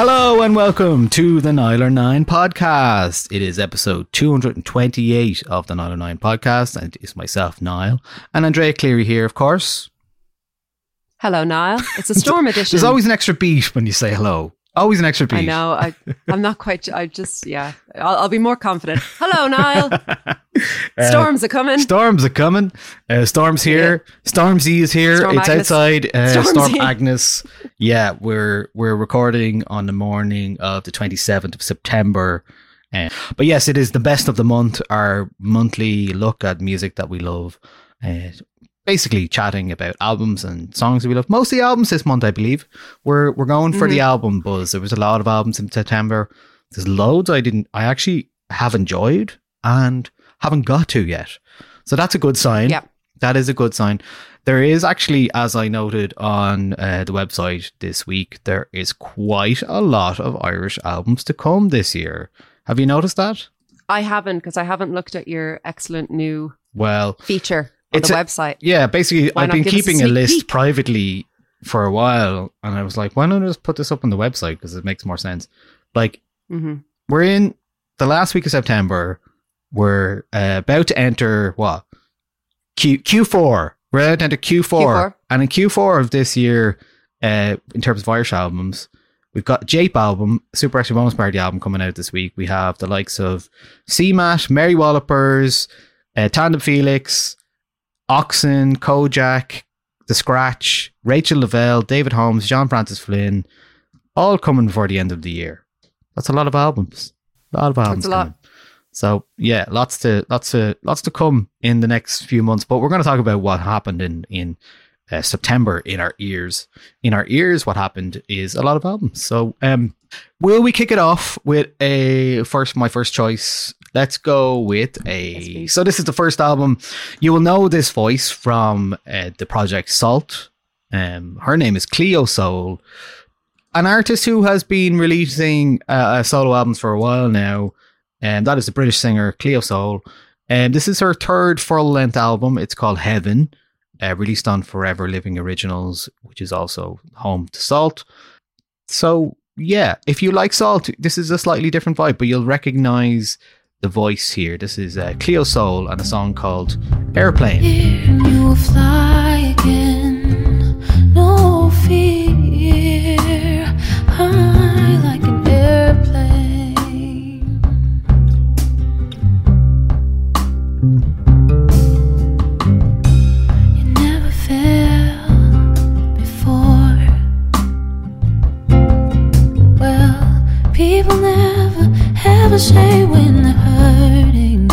Hello and welcome to the Nialler9 podcast. It is episode 228 of the Nialler9 podcast, and it's myself, Niall, and Andrea Cleary here, of course. Hello, Niall. It's a storm edition. There's always an extra beat when you say hello. Always an extra piece. I know. I, I'm not quite. I just, yeah. I'll, I'll be more confident. Hello, Niall. Storms are coming. Storms are coming. Uh, Storm's here. Stormzy is here. Storm it's Agnes. outside. Uh. Storm Agnes. Yeah, we're we're recording on the morning of the 27th of September. Uh, but yes, it is the best of the month. Our monthly look at music that we love. Uh, basically chatting about albums and songs that we love. Mostly albums this month, I believe. We're we're going for Mm-hmm. the album buzz. There was a lot of albums in September. There's loads I didn't. I actually have enjoyed and haven't got to yet. So that's a good sign. Yeah. That is a good sign. There is actually, as I noted on uh, the website this week, there is quite a lot of Irish albums to come this year. Have you noticed that? I haven't because I haven't looked at your excellent new Well, feature It's the a- website. yeah, basically, Why I've been us a keeping a, list peek? privately for a while, and I was like, why don't I just put this up on the website because it makes more sense. Like, hmm we're in the last week of September. We're uh, about to enter what Q Q4. We're about to enter Q4, Q4. and in Q4 of this year, uh, in terms of Irish albums, we've got Jape album, Super Extra Bonus Party album coming out this week. We have the likes of CMAT, Mary Wallopers, uh, Tandem Felix, Oxen, Kojak, The Scratch, Rachel Lavelle, David Holmes, John Francis Flynn, all coming before the end of the year. That's a lot of albums. A lot of albums. a lot. coming. So yeah, lots to lots to lots to come in the next few months. But we're going to talk about what happened in in uh, September in our ears. In our ears, what happened is a lot of albums. So um, will we kick it off with a first? My first choice. Let's go with a. so this is the first album. You will know this voice from uh, the project SAULT. Um, her name is Cleo Sol an artist who has been releasing uh, solo albums for a while now, and that is the British singer Cleo Sol. And this is her third full length album. It's called Heaven, uh, released on Forever Living Originals, which is also home to SAULT. So, yeah, if you like SAULT, this is a slightly different vibe, but you'll recognize the voice here. This is uh, Cleo Sol and a song called Airplane. You will fly again, no fear. High like an airplane. You never felt before. Well, people never ever say when they're hurting.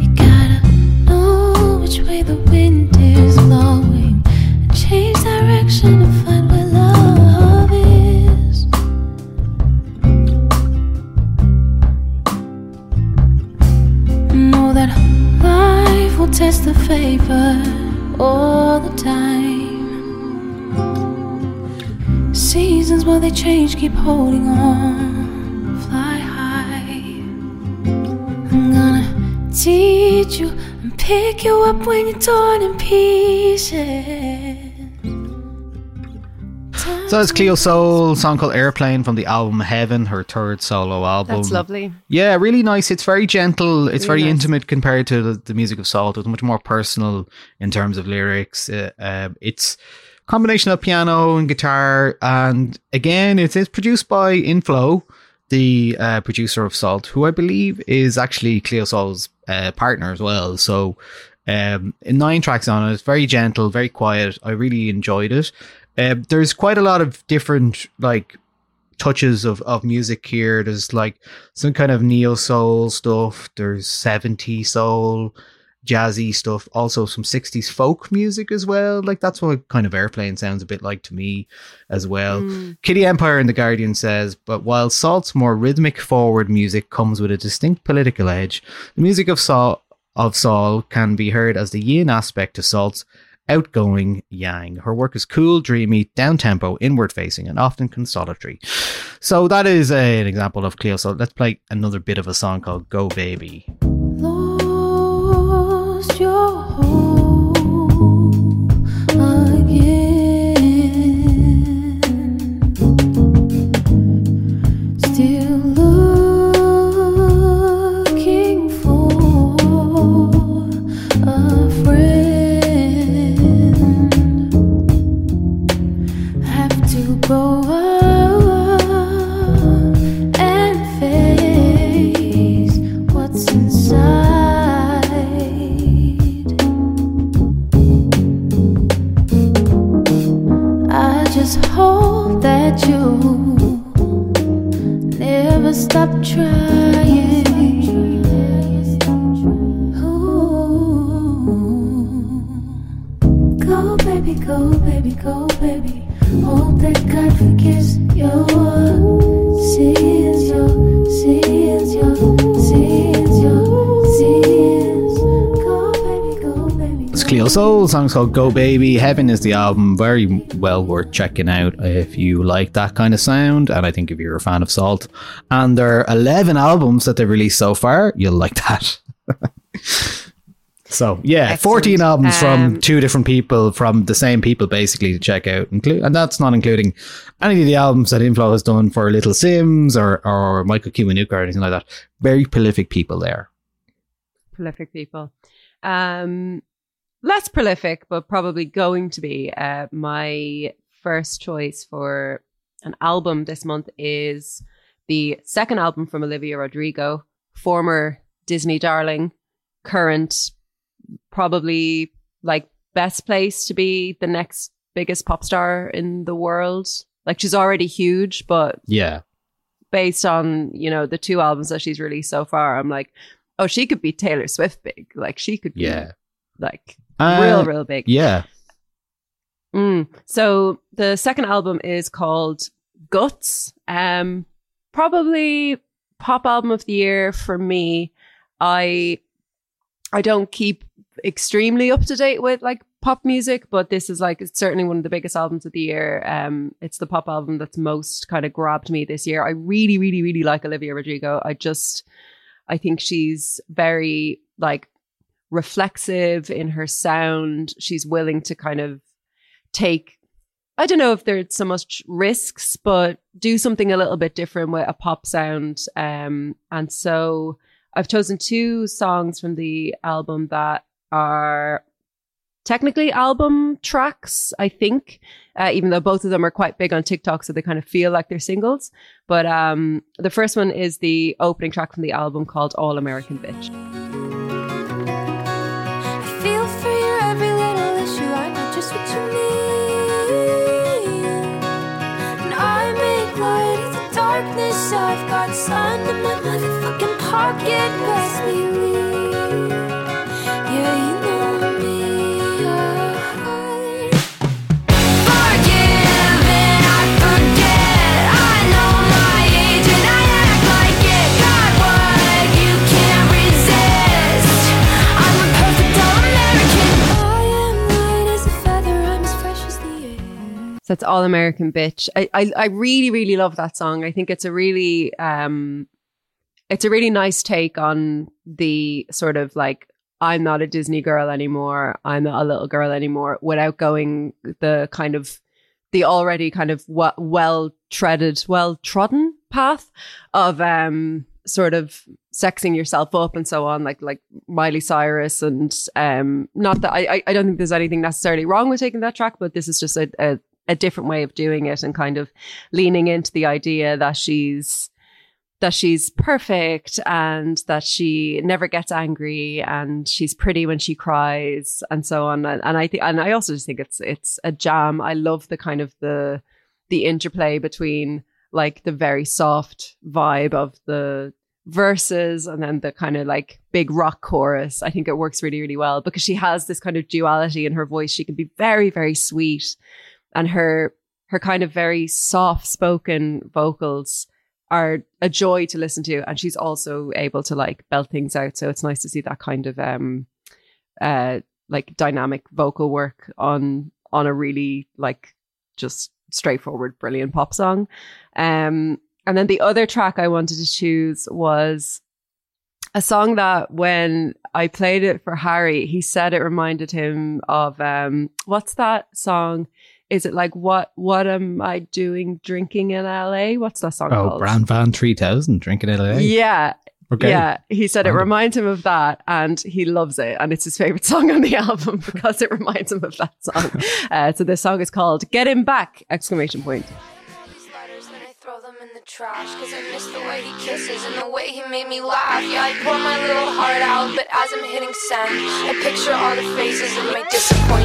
You gotta know which way the wind is blowing and change direction to find where love is. Know that life will test the favor all the time. Seasons while they change, keep holding on, gonna teach you and pick you up when you're torn in pieces. So it's Cleo Sol, song called Airplane from the album Heaven, her third solo album. That's lovely. Yeah, really nice. It's very gentle. It's Really very nice. intimate compared to the, the music of SAULT. It's much more personal in terms of lyrics. Uh, um, it's combination of piano and guitar, and again, it is produced by Inflo, the uh, producer of SAULT, who I believe is actually Cleo Sol's uh, partner as well. So, um, nine tracks on it. It's very gentle, very quiet. I really enjoyed it. Uh, there's quite a lot of different like touches of, of music here. There's like some kind of neo soul stuff. There's 70 soul, jazzy stuff. Also some 60s folk music as well. Like that's what kind of airplane sounds a bit like to me as well. Hmm. Kitty Empire in The Guardian says, but while SAULT's more rhythmic forward music comes with a distinct political edge, the music of Sol of Sol can be heard as the yin aspect to SAULT's outgoing yang. Her work is cool, dreamy, down tempo, inward facing, and often consolatory. So that is a- an example of Cleo. So let's play another bit of a song called Go Baby. Just hope that you never stop trying. Ooh. Go, baby, go, baby, go, baby. Hope that God forgives Sol. Song's called Go Baby. Heaven is the album. Very well worth checking out if you like that kind of sound. And I think if you're a fan of SAULT. And there are 11 albums that they've released so far, you'll like that. so, yeah, Excellent. 14 albums from Um, two different people, from the same people basically to check out. Inclu- And that's not including any of the albums that Inflo has done for Little Simz or, or Michael Kiwanuka or anything like that. Very prolific people there. prolific people. Um, less prolific, but probably going to be. Uh, my first choice for an album this month is the second album from Olivia Rodrigo, former Disney darling, current, probably like best place to be the next biggest pop star in the world. Like she's already huge, but Yeah. based on you know the two albums that she's released so far, I'm like, oh, she could be Taylor Swift big. Like she could be Yeah. like Uh, real, real big. Yeah. Mm. So the second album is called Guts. Um, probably pop album of the year for me. I I don't keep extremely up to date with like pop music, but this is like it's certainly one of the biggest albums of the year. Um, it's the pop album that's most kind of grabbed me this year. I really, really, really like Olivia Rodrigo. I just I think she's very like reflexive in her sound. She's willing to kind of take I don't know if there's so much risks, but do something a little bit different with a pop sound. Um, and so I've chosen two songs from the album that are technically album tracks, I think, uh, even though both of them are quite big on TikTok, so they kind of feel like they're singles. But um, the first one is the opening track from the album called All American Bitch. It's All American Bitch. I, I I really really love that song. I think it's a really um it's a really nice take on the sort of like I'm not a Disney girl anymore. I'm not a little girl anymore without going the kind of the already kind of well treaded, well trodden path of um sort of sexing yourself up and so on, like like Miley Cyrus and um not that I I- don't think there's anything necessarily wrong with taking that track, but this is just a, a a different way of doing it and kind of leaning into the idea that she's that she's perfect and that she never gets angry and she's pretty when she cries and so on. And, and I think and I also just think it's it's a jam. I love the kind of the the interplay between like the very soft vibe of the verses and then the kind of like big rock chorus. I think it works really really well because she has this kind of duality in her voice. She can be very very sweet and her her kind of very soft spoken vocals are a joy to listen to and she's also able to like belt things out. So it's nice to see that kind of um uh like dynamic vocal work on on a really like just straightforward brilliant pop song. Um and then the other track i wanted to choose was a song that when i played it for harry he said it reminded him of um what's that song is it like what what am i doing drinking in la what's that song Oh, called Bran Van 3000, drinking it LA. yeah. Okay. Yeah, he said it reminds him of that, and he loves it, and it's his favorite song on the album because it reminds him of that song. Uh, so this song is called "Get Him Back!" Exclamation point. These letters and I throw them in the trash Cause I miss the way he kisses and the way he made me laugh Yeah, I pour my little heart out, but as I'm hitting send I picture all the faces of my disappointed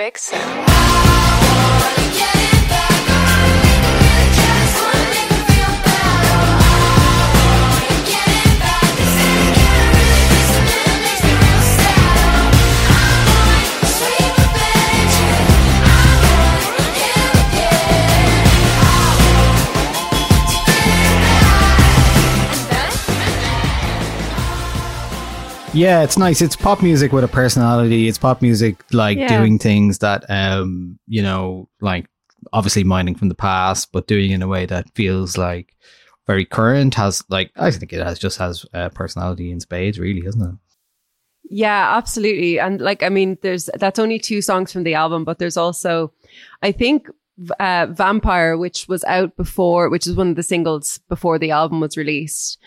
maybe Yeah, it's nice. It's pop music with a personality. It's pop music like Yeah. doing things that um, you know, like obviously mining from the past, but doing it in a way that feels like very current, has like I think it has just has uh, personality in spades, really, isn't it? Yeah, absolutely. And like, I mean, there's that's only two songs from the album, but there's also, I think, uh, Vampire, which was out before, which is one of the singles before the album was released.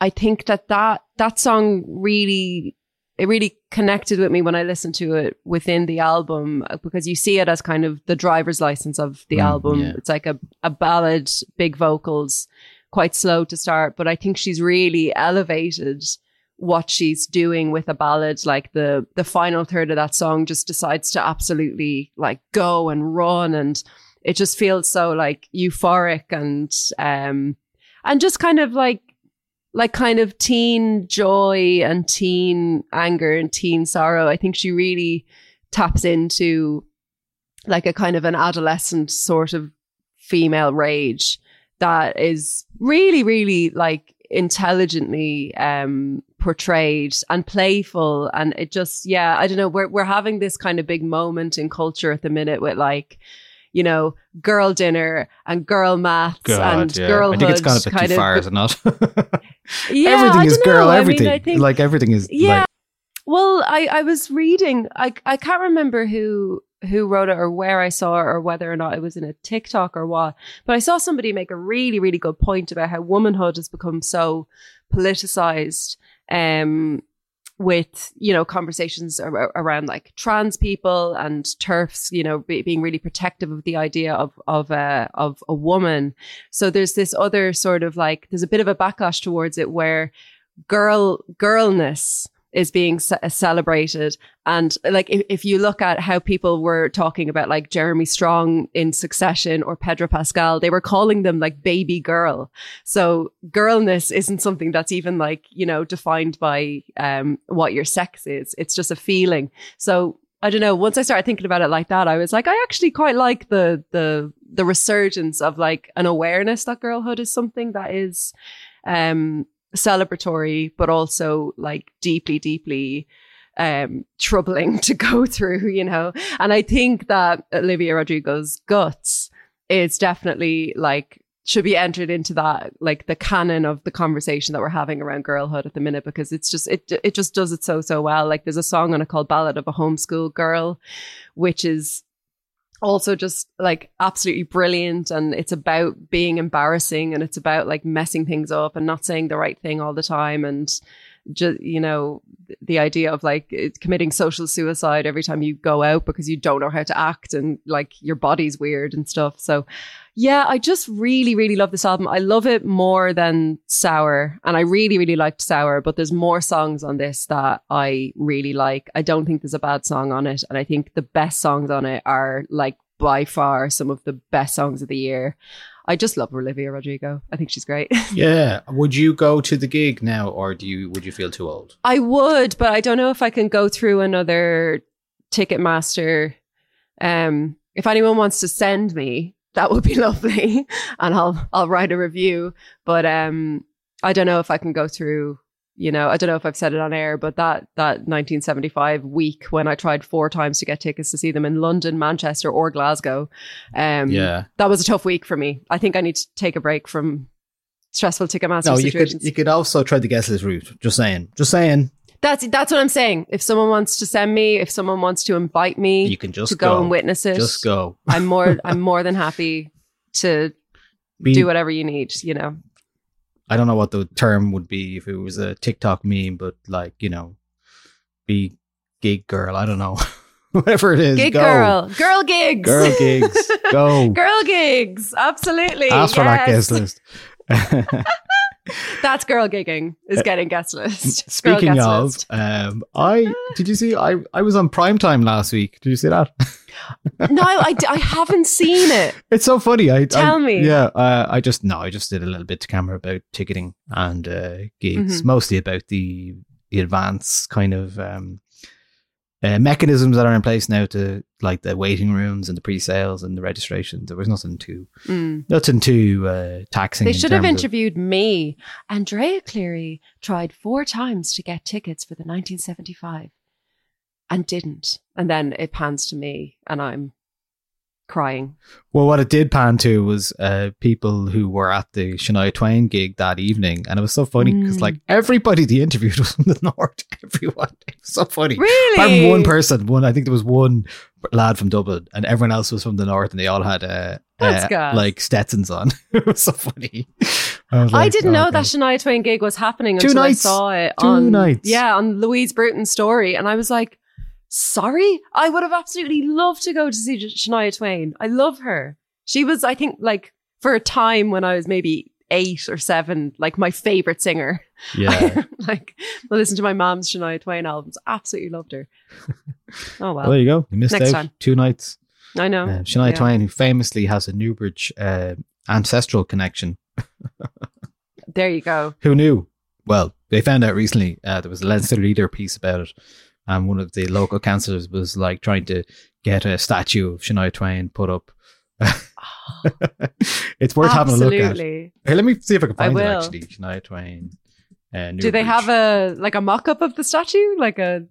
I think that that that song really it really connected with me when I listened to it within the album uh, because you see it as kind of the driver's license of the Mm, album. yeah. It's like a, a ballad, big vocals, quite slow to start, but I think she's really elevated what she's doing with a ballad. Like the the final third of that song just decides to absolutely like go and run and it just feels so like euphoric and um and just kind of like like kind of teen joy and teen anger and teen sorrow. I think she really taps into like a kind of an adolescent sort of female rage that is really, really like intelligently um portrayed and playful and it just yeah i don't know we're we're having this kind of big moment in culture at the minute with like you know girl dinner and girl maths and girlhood I think it's gone a bit kind too of far, is it not? Yeah, everything I is girl. know. I mean, everything, I think- like everything is. yeah like, well i i was reading i i can't remember who who wrote it or where i saw it or whether or not it was in a tiktok or what but i saw somebody make a really really good point about how womanhood has become so politicized um with you know conversations ar- around like trans people and TERFs you know be, being really protective of the idea of of a of a woman. So there's this other sort of like there's a bit of a backlash towards it where girl girlness is being ce- celebrated. And like, if, if you look at how people were talking about like Jeremy Strong in Succession or Pedro Pascal, they were calling them like baby girl. So girlness isn't something that's even like, you know, defined by um, what your sex is. It's just a feeling. So I don't know. Once I started thinking about it like that, I was like, I actually quite like the the the resurgence of like an awareness that girlhood is something that is um celebratory, but also like deeply, deeply um troubling to go through, you know. And I think that Olivia Rodrigo's guts is definitely like should be entered into that like the canon of the conversation that we're having around girlhood at the minute because it's just it it just does it so so well like there's a song on it called ballad of a homeschool girl which is also just like absolutely brilliant and it's about being embarrassing and it's about like messing things up and not saying the right thing all the time and just you know the idea of like committing social suicide every time you go out because you don't know how to act and like your body's weird and stuff. So yeah i just really really love this album i love it more than sour and i really really liked sour but there's more songs on this that i really like i don't think there's a bad song on it and i think the best songs on it are like by far some of the best songs of the year i just love olivia rodrigo i think she's great Yeah. Would you go to the gig now, or do you? Would you feel too old? I would, but I don't know if I can go through another Ticketmaster. Um, if anyone wants to send me, that would be lovely, and I'll I'll write a review. But um, I don't know if I can go through. You know, I don't know if I've said it on air, but that that 1975 week when I tried four times to get tickets to see them in London, Manchester, or Glasgow, um, Yeah. that was a tough week for me. I think I need to take a break from stressful Ticketmaster No, you situations. could. You could also try the guest list route. Just saying. Just saying. That's that's what I'm saying. If someone wants to send me, if someone wants to invite me, You can just to go, go. and witness it. Just go. I'm more I'm more than happy to Be, do whatever you need. You know, I don't know what the term would be if it was a TikTok meme, but like you know, be gig girl. I don't know. Whatever it is, gig go. girl, girl gigs, Girl gigs. Go. girl gigs. Absolutely. Ask for that guest list. That's girl gigging. Is getting guest list. Speaking guest of, list. um, I did you see? I I was on prime time last week. Did you see that? no, I, I haven't seen it. It's so funny. I Tell I- me. Yeah, uh, I just no, I just did a little bit to camera about ticketing and uh, gigs, Mhm. mostly about the the advance kind of um, uh, mechanisms that are in place now to like the waiting rooms and the pre-sales and the registration. There was nothing too Mm. nothing too uh, taxing. They in should have terms of- interviewed me. Andrea Cleary tried four times to get tickets for the 1975 and didn't. And then it pans to me and I'm crying. Well, what it did pan to was uh, people who were at the Shania Twain gig that evening, and it was so funny because Mm. like everybody they interviewed was from the north. Everyone, it was so funny. Really? One person, one I think there was one lad from Dublin, and everyone else was from the north, and they all had uh, uh, like Stetsons on. it was so funny. I, was I didn't oh, know God. that Shania Twain gig was happening Two until nights. I saw it Two on nights. yeah on Louise Bruton's story, and I was like, "Sorry, I would have absolutely loved to go to see Shania Twain. I love her. She was, I think, like for a time when I was maybe eight or seven, like my favorite singer. Yeah. like I listened to my mom's Shania Twain albums. Absolutely loved her. Oh well, Well, there you go. You missed Next out time. two nights. I know. Uh, Shania Yeah. Twain, who famously has a Newbridge uh, ancestral connection. There you go. Who knew? Well, they found out recently. Uh, there was a Leinster Leader piece about it, and one of the local councillors was like trying to get a statue of Shania Twain put up. it's worth having a look at. Absolutely. Here, let me see if I can I find it. Actually, Shania Twain. Uh, Do they have a like a mock up of the statue? Like a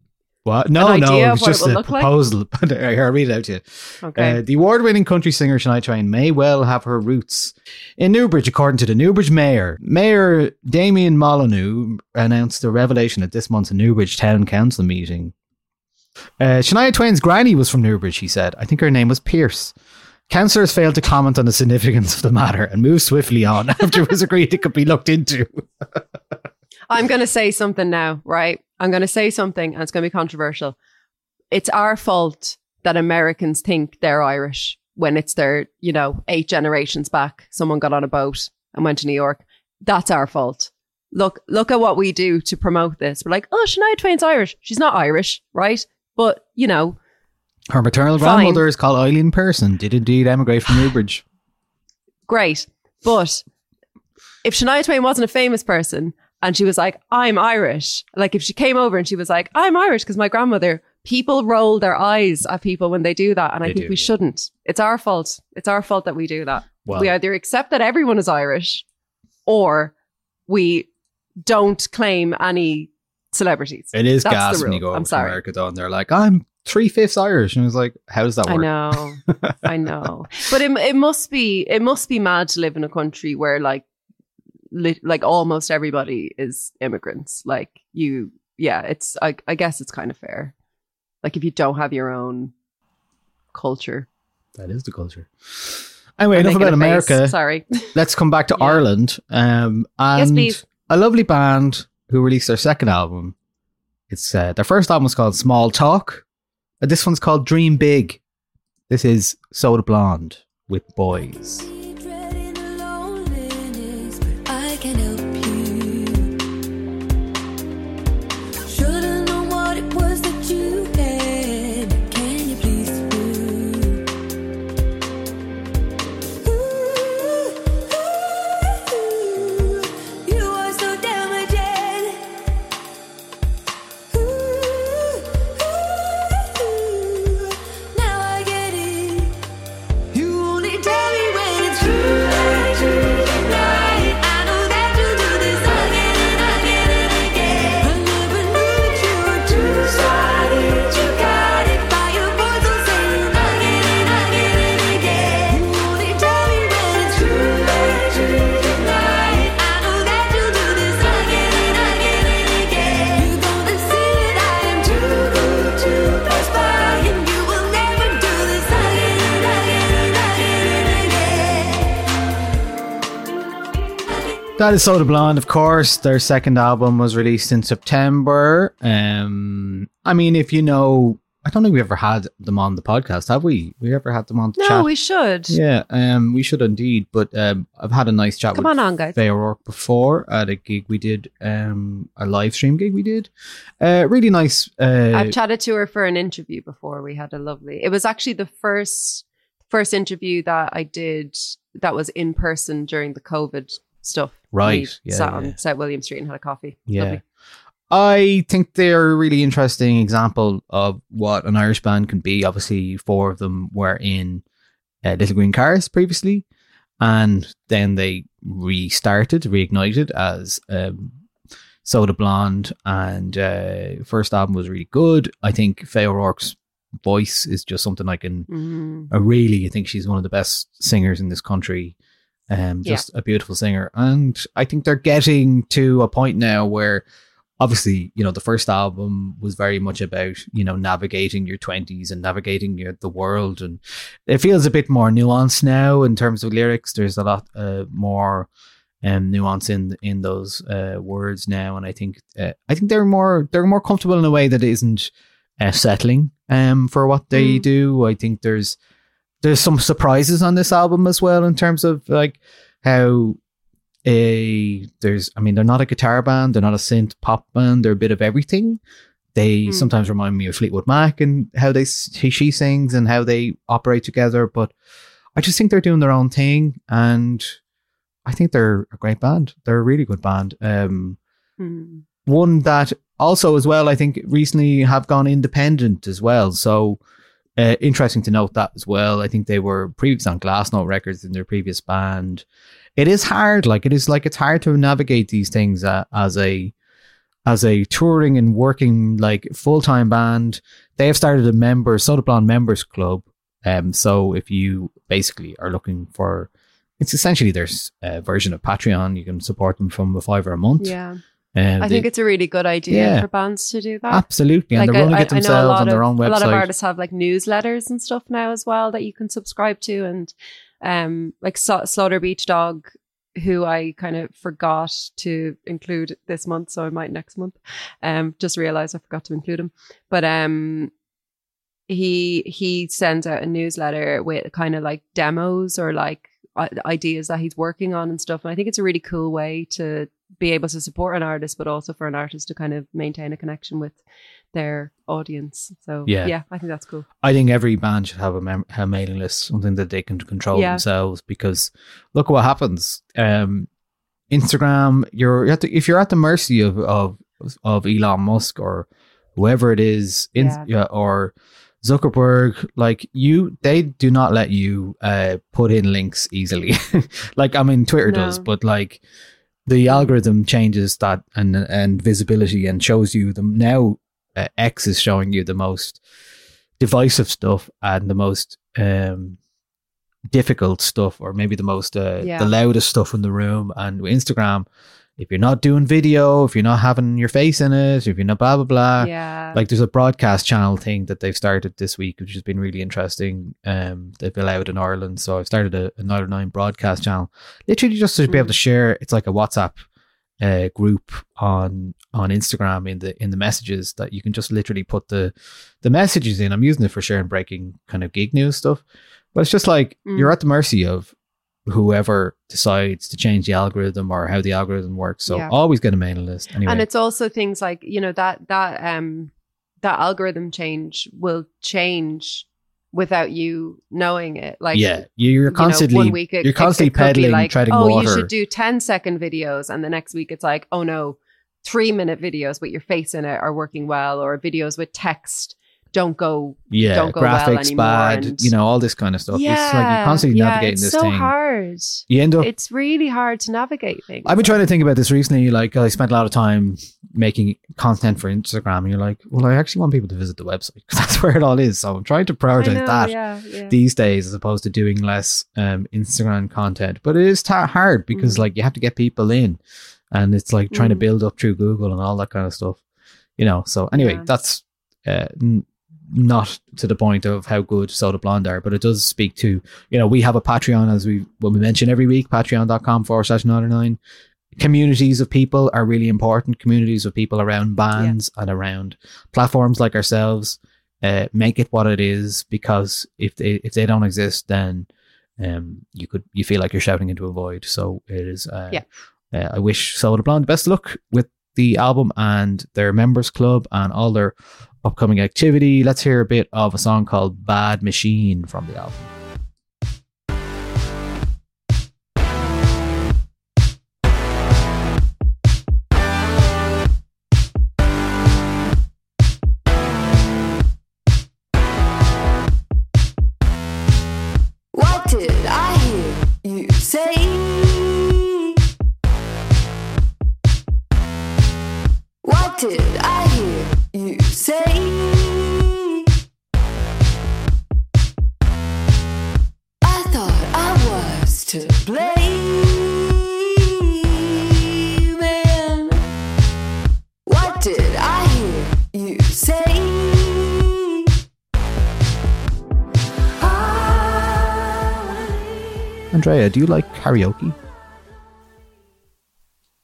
What? No, no. It was what it just a like? proposal. Here, I'll read it out to you. okay. Uh, the award-winning country singer Shania Twain may well have her roots in Newbridge, according to the Newbridge mayor. Mayor Damien Molyneux announced the revelation at this month's Newbridge Town Council meeting. Uh, Shania Twain's granny was from Newbridge, he said. I think her name was Pierce. Councillors failed to comment on the significance of the matter and moved swiftly on after it was agreed it could be looked into. I'm going to say something now, right? I'm going to say something and it's going to be controversial. It's our fault that Americans think they're Irish when it's their, you know, eight generations back. Someone got on a boat and went to New York. That's our fault. look look at what we do to promote this. We're like, oh, Shania Twain's Irish. She's not Irish, right? But you know, Her maternal Fine. grandmother is called Eileen Pearson. Did indeed emigrate from Newbridge. great. But if Shania Twain wasn't a famous person and she was like, I'm Irish, like if she came over and she was like, I'm Irish because my grandmother, people roll their eyes at people when they do that. And I They think do, we yeah. shouldn't. It's our fault. It's our fault that we do that. Well- we either accept that everyone is Irish or we don't claim any celebrities. It is That's gas when you go I'm sorry. America though, and they're like, I'm three fifths Irish. And I was like, how does that work? I know, I know, but it, it must be it must be mad to live in a country where like li- like almost everybody is immigrants. Like you, yeah, it's I, I guess it's kind of fair. Like if you don't have your own culture, That is the culture. Anyway, I'm enough about a face. America. Sorry, Let's come back to Yeah. Ireland. Um, and please. a lovely band who released their second album. It's uh, their first album was called Small Talk. And this one's called Dream Big. This is Soda Blonde with Boys. That is Soda Blonde, of course. Their second album was released in September. Um, I mean, if you know, I don't think we ever had them on the podcast, have we? We ever had them on the no, chat? we should. Yeah, um, we should indeed. But um, I've had a nice chat Come with on on, guys. Faye O'Rourke before at a gig we did, um, a live stream gig we did. Uh, really nice. Uh, I've chatted to her for an interview before. We had a lovely. It was actually the first first interview that I did that was in person during the COVID stuff. Right, yeah, sat yeah. on South William Street and had a coffee. Yeah. Lovely. I think they're a really interesting example of what an Irish band can be. Obviously, four of them were in uh, Little Green Cars previously, and then they restarted, reignited as um, Soda Blonde, and uh, first album was really good. I think Faye O'Rourke's voice is just something I can Mhm. I really think she's one of the best singers in this country. Um, Yeah. just a beautiful singer, and I think they're getting to a point now where, obviously, you know, the first album was very much about you know navigating your twenties and navigating your the world, and it feels a bit more nuanced now in terms of lyrics. There's a lot uh, more um, nuance in in those uh, words now, and I think uh, I think they're more they're more comfortable in a way that isn't uh, settling um, for what they Mm. do. I think there's there's some surprises on this album as well in terms of like how a there's I mean they're not a guitar band, they're not a synth pop band, they're a bit of everything. They Hmm. sometimes remind me of Fleetwood Mac and how they she sings and how they operate together, but I just think they're doing their own thing and I think they're a great band. They're a really good band. Um Mhm. one that also as well i think recently have gone independent as well so uh, interesting to note that as well. I think they were previous on glassnote records in their previous band. It is hard like it is like it's hard to navigate these things uh, as a as a touring and working like full-time band. They have started a member soda blonde members club. Um so if you basically are looking for it's essentially their uh, version of patreon. You can support them from a five or a month. Yeah, I they- think it's a really good idea Yeah. for bands to do that. Absolutely, and Like, they're running I- it themselves on their of- own website. A lot of artists have like newsletters and stuff now as well that you can subscribe to, and um, like Slaughter Beach Dog, who I kind of forgot to include this month, so I might next month. Um, just realized I forgot to include him, but um, he he sends out a newsletter with kind of like demos or like ideas that he's working on and stuff, and I think it's a really cool way to be able to support an artist, but also for an artist to kind of maintain a connection with their audience. So Yeah. yeah, I think that's cool. I think every band should have a, mem- a mailing list, something that they can control Yeah. themselves. Because look what happens. Um, Instagram, you're you have to, if you're at the mercy of of of Elon Musk or whoever it is, in, Yeah. or Zuckerberg, like you, they do not let you uh, put in links easily. like I mean, Twitter does, but like the algorithm changes that and and visibility and shows you them now. Uh, X is showing you the most divisive stuff and the most um difficult stuff or maybe the most uh, Yeah. the loudest stuff in the room and instagram if you're not doing video if you're not having your face in it if you're not blah blah blah. Yeah. like there's a broadcast channel thing that they've started this week which has been really interesting. Um they've allowed in ireland. So i've started a, Nialler9 broadcast channel. Literally just to be able to share it's like a whatsapp uh, group on on instagram in the in the messages that you can just literally put the the messages in. I'm using it for sharing breaking kind of gig news stuff. But it's just like Mm. you're at the mercy of whoever decides to change the algorithm or how the algorithm works so Yeah. always get a mailing list anyway And it's also things like, you know, that that um that algorithm change will change without you knowing it. Like yeah, you're you know, constantly one week it- you're constantly it be peddling, like, treading oh, water. you should do 10 second videos, and the next week it's like, oh no, three minute videos with your face in it are working well, or videos with text don't go. yeah, don't go well graphics anymore, bad, and- you know, all this kind of stuff. yeah, it's like you're constantly yeah, navigating it's this so thing. hard. You end up. It's really hard to navigate things. I've been trying to think about this recently. Like, I spent a lot of time making content for Instagram, and you're like, well, I actually want people to visit the website because that's where it all is. So I'm trying to prioritize know, that yeah, yeah. these days as opposed to doing less um, Instagram content. But it is ta- hard because Mm. like you have to get people in, and it's like trying to Mm. build up through Google and all that kind of stuff. You know. So anyway, that's uh, n- not to the point of how good Soda Blonde are, but it does speak to you know we have a Patreon as we when we mention every week Patreon.com forward slash ninety nine. Communities of people are really important. Communities of people around bands and around platforms like ourselves uh, make it what it is because if they if they don't exist, then um you could you feel like you're shouting into a void. So it is. Uh, Yeah. Uh, I wish Soda Blonde the best of luck with the album and their members club and all their upcoming activity. Let's hear a bit of a song called Bad Machine from the album. Andrea, do you like karaoke?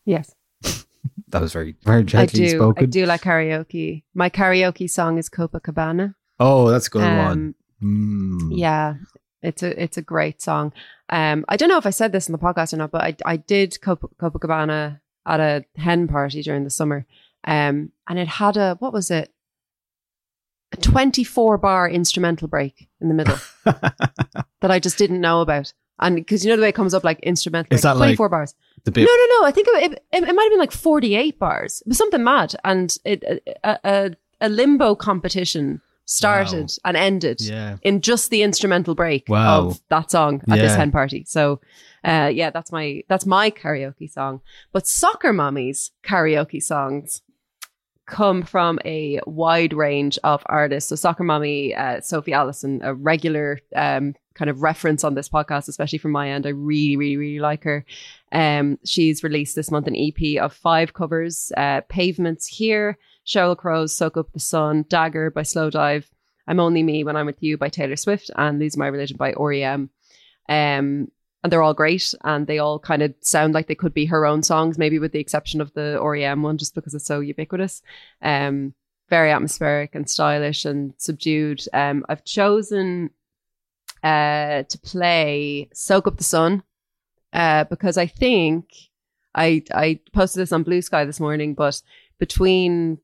yes. That was very very I gently do. spoken. I do like karaoke. My karaoke song is Copacabana. Oh, that's a good Um, one. Mm. Yeah, it's a it's a great song. Um, I don't know if I said this in the podcast or not, but I I did Cop- Copacabana at a hen party during the summer. Um, and it had a what was it? A twenty four bar instrumental break in the middle that I just didn't know about. And because you know the way it comes up like instrumental, Is that twenty like four bars? the No, bit. no, no. I think it, it, it might have been like 48 bars. It was something mad. And it a, a, a limbo competition started Wow. and ended Yeah. in just the instrumental break Wow. of that song at this Yeah. hen party. So, uh, yeah, that's my that's my karaoke song. But Soccer Mommy's karaoke songs come from a wide range of artists. So, soccer mommy uh, Sophie Allison, a regular um, kind of reference on this podcast, especially from my end. I really, really, really like her. Um, she's released this month an EP of five covers: uh, "Pavements Here," Sheryl Crow's "Soak Up the Sun," "Dagger" by Slowdive. I'm Only Me When I'm With You by Taylor Swift and Lose My Religion by REM. Um, and they're all great and they all kind of sound like they could be her own songs, maybe with the exception of the REM one, just because it's so ubiquitous. Um, very atmospheric and stylish and subdued. Um, I've chosen uh, to play Soak Up the Sun uh, because I think I I posted this on Bluesky this morning, but between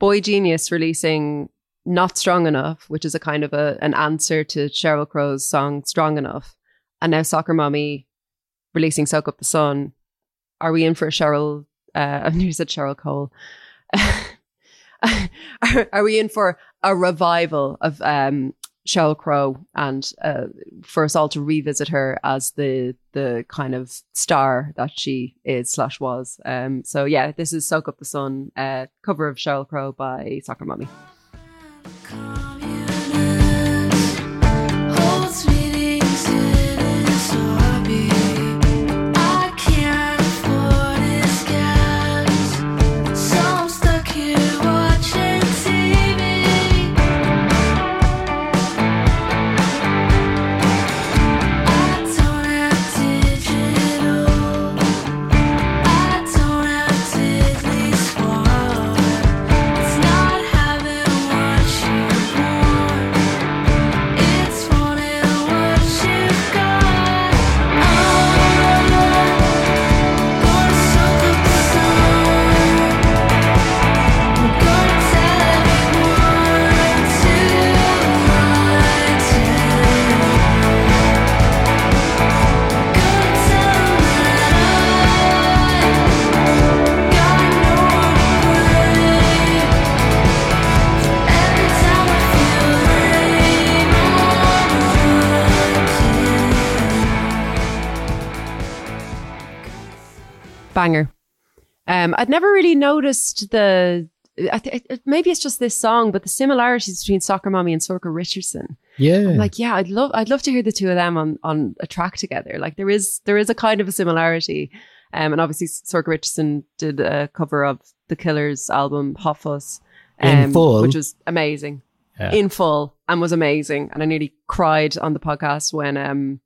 boygenius releasing Not Strong Enough, which is a kind of a an answer to Sheryl Crow's song Strong Enough, and now Soccer Mommy releasing Soak Up the Sun, are we in for a Cheryl? Uh, I nearly said Cheryl Cole. are, are we in for a revival of um, Sheryl Crow and uh, for us all to revisit her as the the kind of star that she is slash was. Um, so yeah, this is "Soak Up the Sun," uh, cover of Sheryl Crow by Soccer Mommy. Banger. Um, I'd never really noticed the. I th- maybe it's just this song, but the similarities between Soccer Mommy and Sorcha Richardson. Yeah. I'm like, yeah, I'd love, I'd love to hear the two of them on on a track together. Like there is, there is a kind of a similarity. Um, and obviously Sorcha Richardson did a cover of the Killers album Hot Fuss, In full? which was amazing, Yeah. in full, and was amazing. And I nearly cried on the podcast when um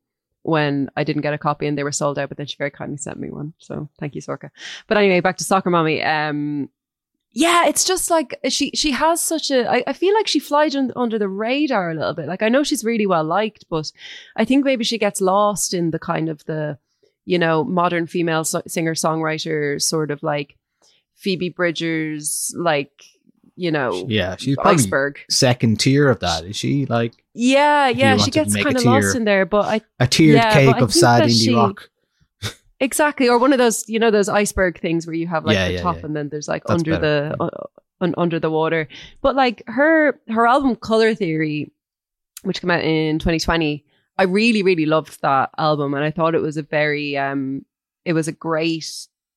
when I didn't get a copy and they were sold out, but then she very kindly sent me one. So thank you, Sorcha. But anyway, back to Soccer Mommy. Um, yeah, it's just like she she has such a. I, I feel like she flies un, under the radar a little bit. Like I know she's really well liked, but I think maybe she gets lost in the kind of the you know modern female so- singer songwriter sort of like Phoebe Bridgers, like you know yeah, she's probably iceberg. second tier of that. Is she like Yeah, yeah, she gets kind of lost in there, but I a tiered Yeah, cake of sad indie she- rock? Exactly, or one of those, you know, those iceberg things where you have like Yeah, the yeah, top and then there's like That's under better, the uh, under the water. But like her her album Color Theory, which came out in 2020, I really really loved that album, and I thought it was a very um, it was a great.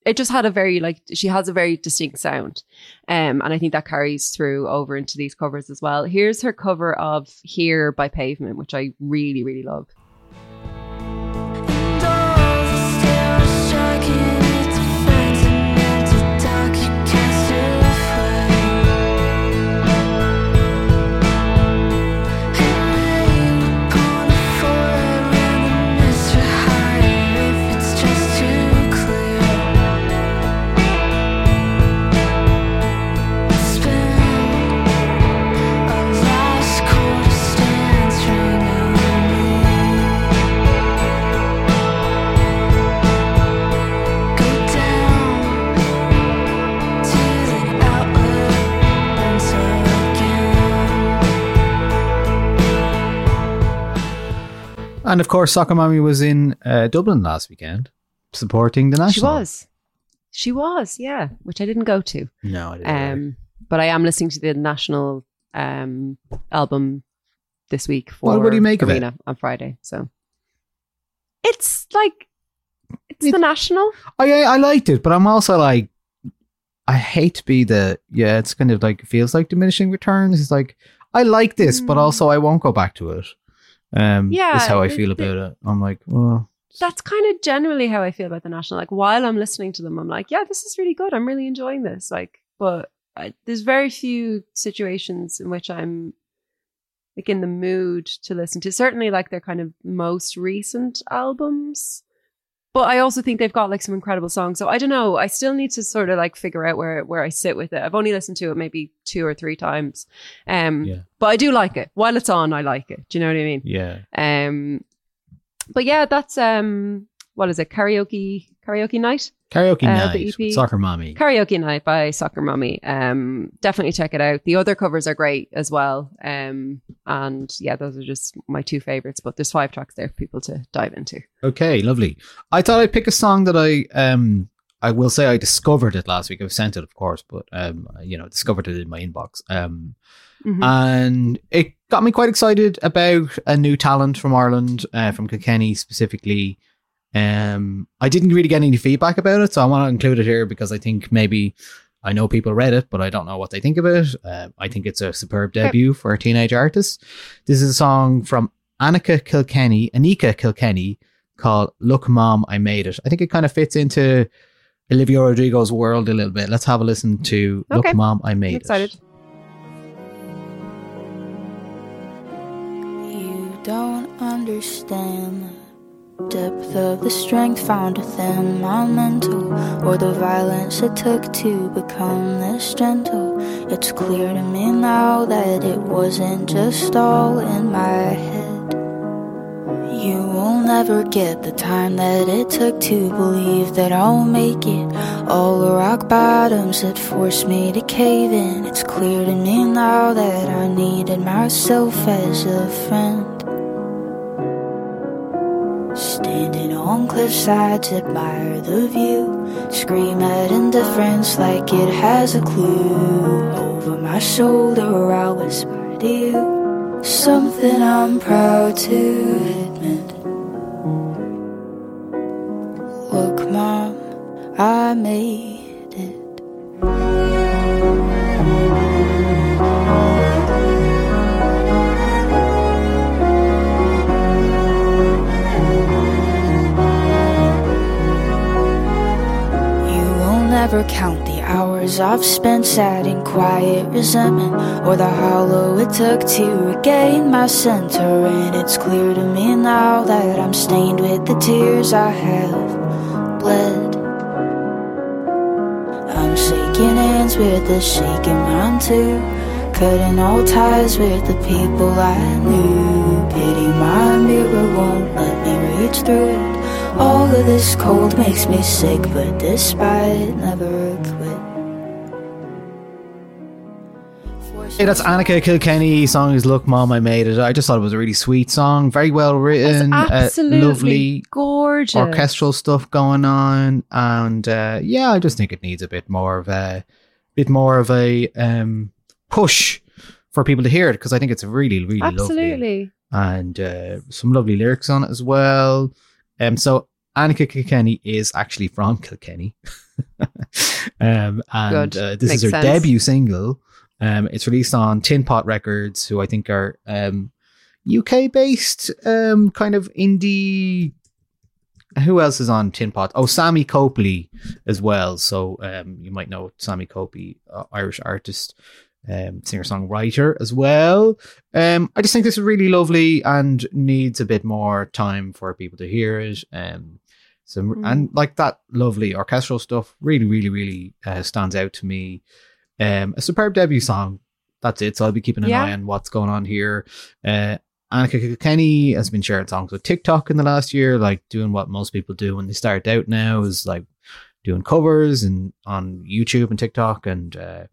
It just had a very like she has a very distinct sound, um, and I think that carries through over into these covers as well. Here's her cover of "Here" by Pavement, which I really really love. And of course, Soccer Mommy was in uh, Dublin last weekend supporting the national. She was, she was, yeah, which I didn't go to. No, I didn't. Um, but I am listening to the national um album this week for What- what do you make of it? Arena on Friday. So it's like it's It- the national. I, I I liked it, but I'm also like, I hate to be the yeah. It's kind of like feels like diminishing returns. It's like I like this, but Mm. also I won't go back to it. Um, Yeah, is how I feel about it. I'm like, well, That's kind of generally how I feel about the national. Like while I'm listening to them, I'm like, yeah, this is really good. I'm really enjoying this. Like, but I, there's very few situations in which I'm like in the mood to listen to. Certainly, like their kind of most recent albums. But I also think they've got like some incredible songs. So I don't know. I still need to sort of like figure out where where I sit with it. I've only listened to it maybe two or three times. Um, Yeah. but I do like it. While it's on, I like it. Do you know what I mean? yeah. Um, but yeah, that's um, what is it? Karaoke karaoke night. Karaoke Uh, night, Soccer Mommy. Karaoke Night by Soccer Mummy. Um, definitely check it out. The other covers are great as well. Um, and yeah, those are just my two favorites. But there's five tracks there for people to dive into. Okay, lovely. I thought I'd pick a song that I um I will say I discovered it last week. I've sent it, of course, but um you know discovered it in my inbox. Um Mhm. and it got me quite excited about a new talent from Ireland, uh, from Kilkenny specifically. Um, I didn't really get any feedback about it, so I want to include it here because I think maybe I know people read it, but I don't know what they think of it. Uh, I think it's a superb debut for a teenage artist. This is a song from Annika Kilkenny, Anika Kilkenny, called "Look, Mom, I Made It." I think it kind of fits into Olivia Rodrigo's world a little bit. Let's have a listen to "Look, Mom, I Made I'm excited. It." You don't understand the depth of the strength found within my mental, or the violence it took to become this gentle. It's clear to me now that it wasn't just all in my head. You will never get the time that it took to believe that I'll make it. All the rock bottoms that forced me to cave in. It's clear to me now that I needed myself as a friend. Standing on cliff sides, admire the view. Scream at indifference like it has a clue. Over my shoulder, I whisper to you. Something I'm proud to admit. Look, Mom, I made it. Never count the hours I've spent sat in quiet resentment or the hollow it took to regain my center. And it's clear to me now that I'm stained with the tears I have bled. I'm shaking hands with the shaking mind too. Cutting all ties with the people I knew. Pity my mirror won't let me reach through it. All of this cold makes me sick, but despite never quit. Hey, that's Annika Kilkenny. Song is "Look, Mom, I Made It." I just thought it was a really sweet song, very well written, uh, Absolutely lovely gorgeous. orchestral stuff going on, and uh, yeah, I just think it needs a bit more of a bit more of a um, push for people to hear it because I think it's really, really lovely Absolutely. and uh, some lovely lyrics on it as well. Um, so Annika Kilkenny is actually from Kilkenny, um, and uh, this Makes is her sense. debut single. Um, it's released on Tin Pot Records, who I think are um, UK based, um, kind of indie. Who else is on Tin Pot? Oh, Sammy Copley as well. So um, you might know Sammy Copley, uh, Irish artist, um, singer songwriter as well. Um, I just think this is really lovely and needs a bit more time for people to hear it. Um, some Mm. and like that lovely orchestral stuff really, really, really uh, stands out to me. Um, a superb debut song. That's it. So I'll be keeping an Yeah. eye on what's going on here. Uh, Annika Kilkenny has been sharing songs with TikTok in the last year, like doing what most people do when they start out now is like doing covers and on YouTube and TikTok and uh,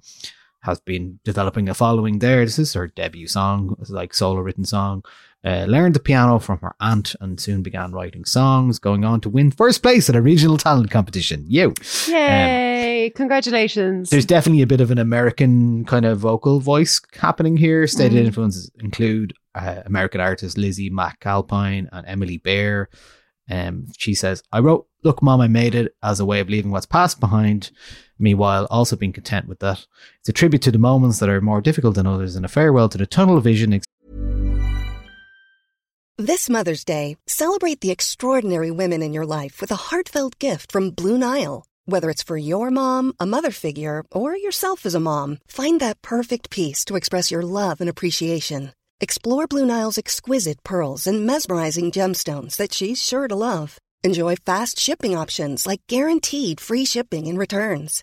has been developing a following there. This is her debut song, like solo written song. Uh, learned the piano from her aunt and soon began writing songs, going on to win first place at a regional talent competition. You. Yay! Congratulations. There's definitely a bit of an American kind of vocal voice happening here. Stated Mm. influences include uh, American artists Lizzy McAlpine and Emily Bear. Um, she says, I wrote, Look, Mom, I made it as a way of leaving what's past behind me while also being content with that. It's a tribute to the moments that are more difficult than others and a farewell to the tunnel vision This Mother's Day, celebrate the extraordinary women in your life with a heartfelt gift from Blue Nile. Whether it's for your mom, a mother figure, or yourself as a mom, find that perfect piece to express your love and appreciation. Explore Blue Nile's exquisite pearls and mesmerizing gemstones that she's sure to love. Enjoy fast shipping options like guaranteed free shipping and returns.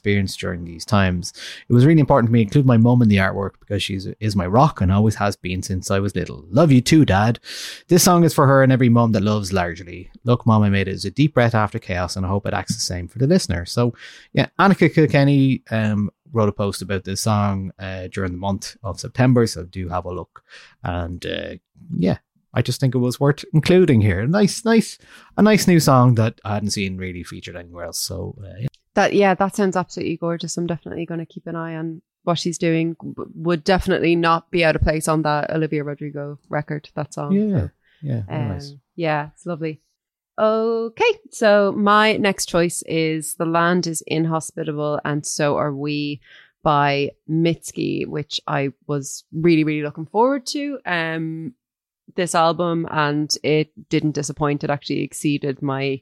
experience during these times. It was really important to me, include my mum in the artwork because she is my rock and always has been since I was little. Love you too, Dad. This song is for her and every mum that loves largely. Look, Mom, I made it as a deep breath after chaos, and I hope it acts the same for the listener. So, yeah, Annika Kilkenny um, wrote a post about this song uh, during the month of September, so do have a look. And uh, yeah, I just think it was worth including here. A nice, nice, a nice new song that I hadn't seen really featured anywhere else. So uh, yeah. That yeah, that sounds absolutely gorgeous. I'm definitely going to keep an eye on what she's doing. Would definitely not be out of place on that Olivia Rodrigo record. That song. Yeah, yeah, Um, nice. Yeah, it's lovely. Okay, so my next choice is The Land is Inhospitable and So Are We by Mitski, which I was really, really looking forward to. Um, this album and it didn't disappoint. It actually exceeded my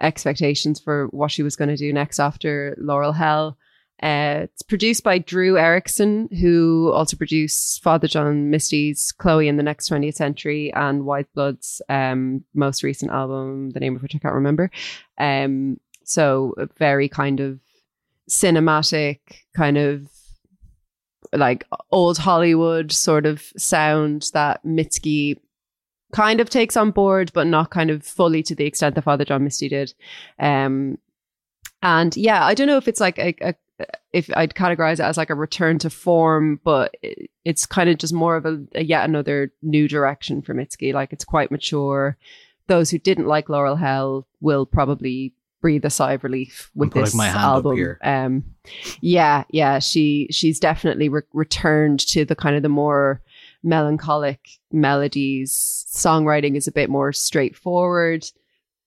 expectations for what she was going to do next after Laurel Hell. Uh, it's produced by Drew Erickson, who also produced Father John Misty's Chloe in the Next 20th Century and Weyes Blood's um, most recent album, the name of which I can't remember. Um, so, a very kind of cinematic, kind of like old Hollywood sort of sound that Mitski kind of takes on board, but not kind of fully to the extent that Father John Misty did. Um, and yeah, I don't know if it's like a, a if I'd categorize it as like a return to form, but it, it's kind of just more of a, a yet another new direction for Mitski. Like it's quite mature. Those who didn't like Laurel Hell will probably breathe a sigh of relief with this my hand up album. Um, yeah, yeah, she she's definitely re- returned to the kind of the more melancholic melodies. Songwriting is a bit more straightforward,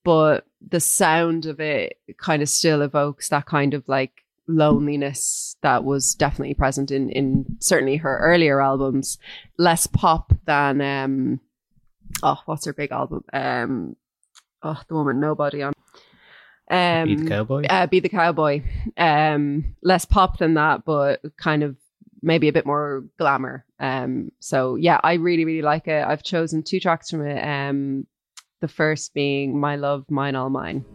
but the sound of it kind of still evokes that kind of like loneliness that was definitely present in in certainly her earlier albums. Less pop than um oh what's her big album? Um oh the woman nobody on um Be the Cowboy? uh, be the cowboy um less pop than that but kind of maybe a bit more glamour. Um so yeah i really really like it. I've chosen two tracks from it um the first being my love mine all mine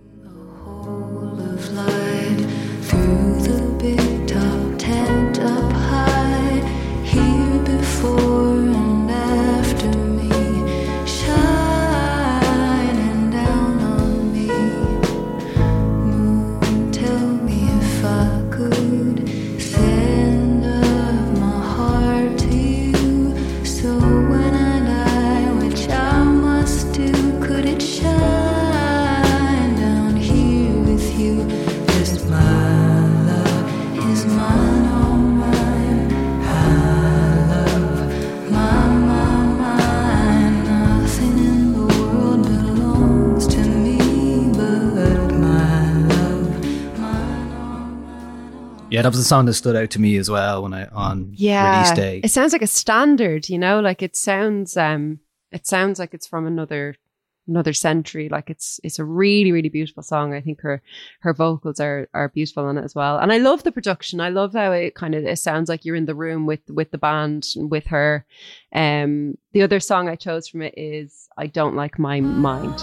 Yeah, that was a song that stood out to me as well when I on yeah release day. it sounds like a standard you know like it sounds um it sounds like it's from another another century. Like it's it's a really really beautiful song. I think her her vocals are are beautiful on it as well. And i love the production. I love how it kind of it sounds like you're in the room with with the band and with her. Um the other song i chose from it is i don't like my mind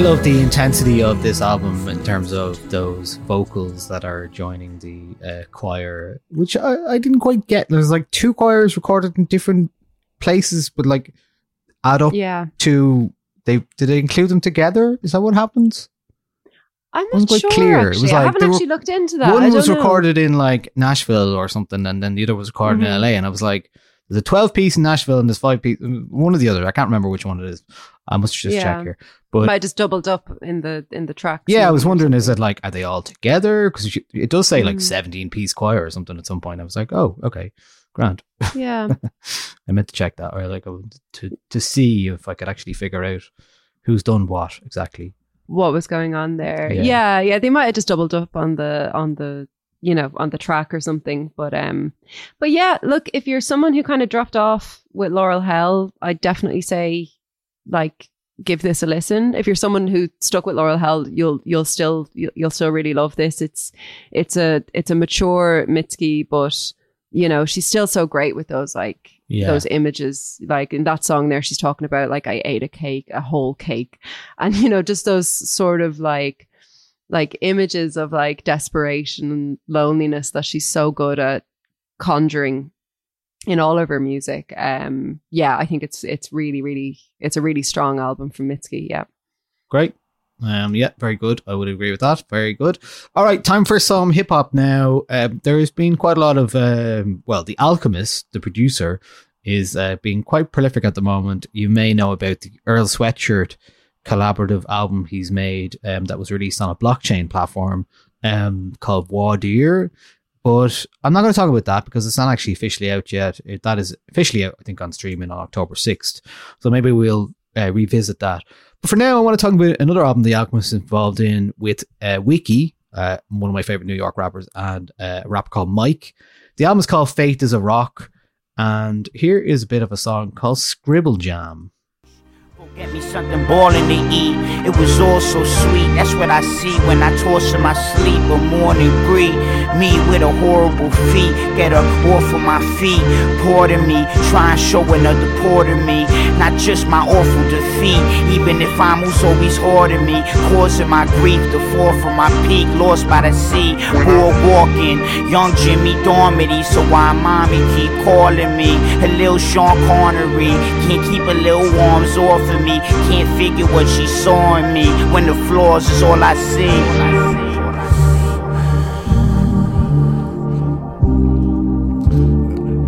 love the intensity of this album in terms of those vocals that are joining the uh, choir, which I, I didn't quite get. There's like two choirs recorded in different places, but like add up Yeah. to they did they include them together? Is that what happens? I'm not quite sure. clear. It Actually. was I haven't they were- actually looked into that. One I was know. recorded in like Nashville or something, and then the other was recorded Mhm. in LA. And I was like, there's a 12 piece in Nashville and there's five piece, one or the other. I can't remember which one it is. I must just Yeah. check here. But Might just doubled up in the in the tracks. yeah, I was wondering, is it like, are they all together? Because it does say like Mm. 17 piece choir or something at some point. I was like, oh, okay, grand. Yeah. I meant to check that or like to, to see if I could actually figure out who's done what exactly. what was going on there. Yeah. Yeah. yeah, They might have just doubled up on the on the you know on the track or something. But um, but yeah, look, if you're someone who kind of dropped off with Laurel Hell, I'd definitely say like give this a listen. If you're someone who stuck with Laurel Hell, you'll you'll still you'll, still really love this. It's it's a it's a mature Mitski, but you know she's still so great with those like Yeah. those images like in that song there she's talking about like i ate a cake a whole cake and you know just those sort of like like images of like desperation and loneliness that she's so good at conjuring in all of her music um yeah i think it's it's really really it's a really strong album from mitski yeah Great. Um, yeah, very good. I would agree with that. Very good. All right, time for some hip hop now. Um, there has been quite a lot of, um, well, The Alchemist, the producer, is uh, being quite prolific at the moment. You may know about the Earl Sweatshirt collaborative album he's made um, that was released on a blockchain platform um, called Wadir. But I'm not going to talk about that because it's not actually officially out yet. It, that is officially out, I think, on streaming on October 6th. So maybe we'll uh, revisit that. But for now, I want to talk about another album The Alchemist is involved in with uh, Wiki, uh, one of my favorite New York rappers, and uh, a rapper called Mike. The album is called Faith is a Rock. And here is a bit of a song called Scribble Jam. Get me something boiling to eat. It was all so sweet. That's what I see when I toss in my sleep. A morning greet me with a horrible feat. Get her off of my feet. Pardon me. Try and show another of me. Not just my awful defeat. Even if I'm who's always hard me. Causing my grief to fall from my peak. Lost by the sea. Board walking. Young Jimmy Dormity. So why mommy keep calling me? A little Sean Connery. Can't keep a little warms off me. Can't figure what she saw in me. When the flaws is all I see.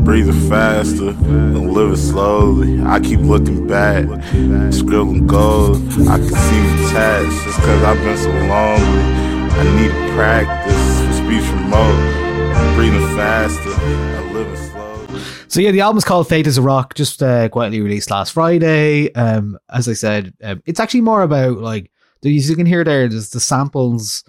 Breathing faster and living slowly. I keep looking back, scribbling gold. I can see the tats just cause I've been so lonely. I need to practice for speech remote. Breathing faster. So yeah, the album's called Faith is a Rock, just uh, quietly released last Friday. Um, as I said, um, it's actually more about like as you can hear there, the samples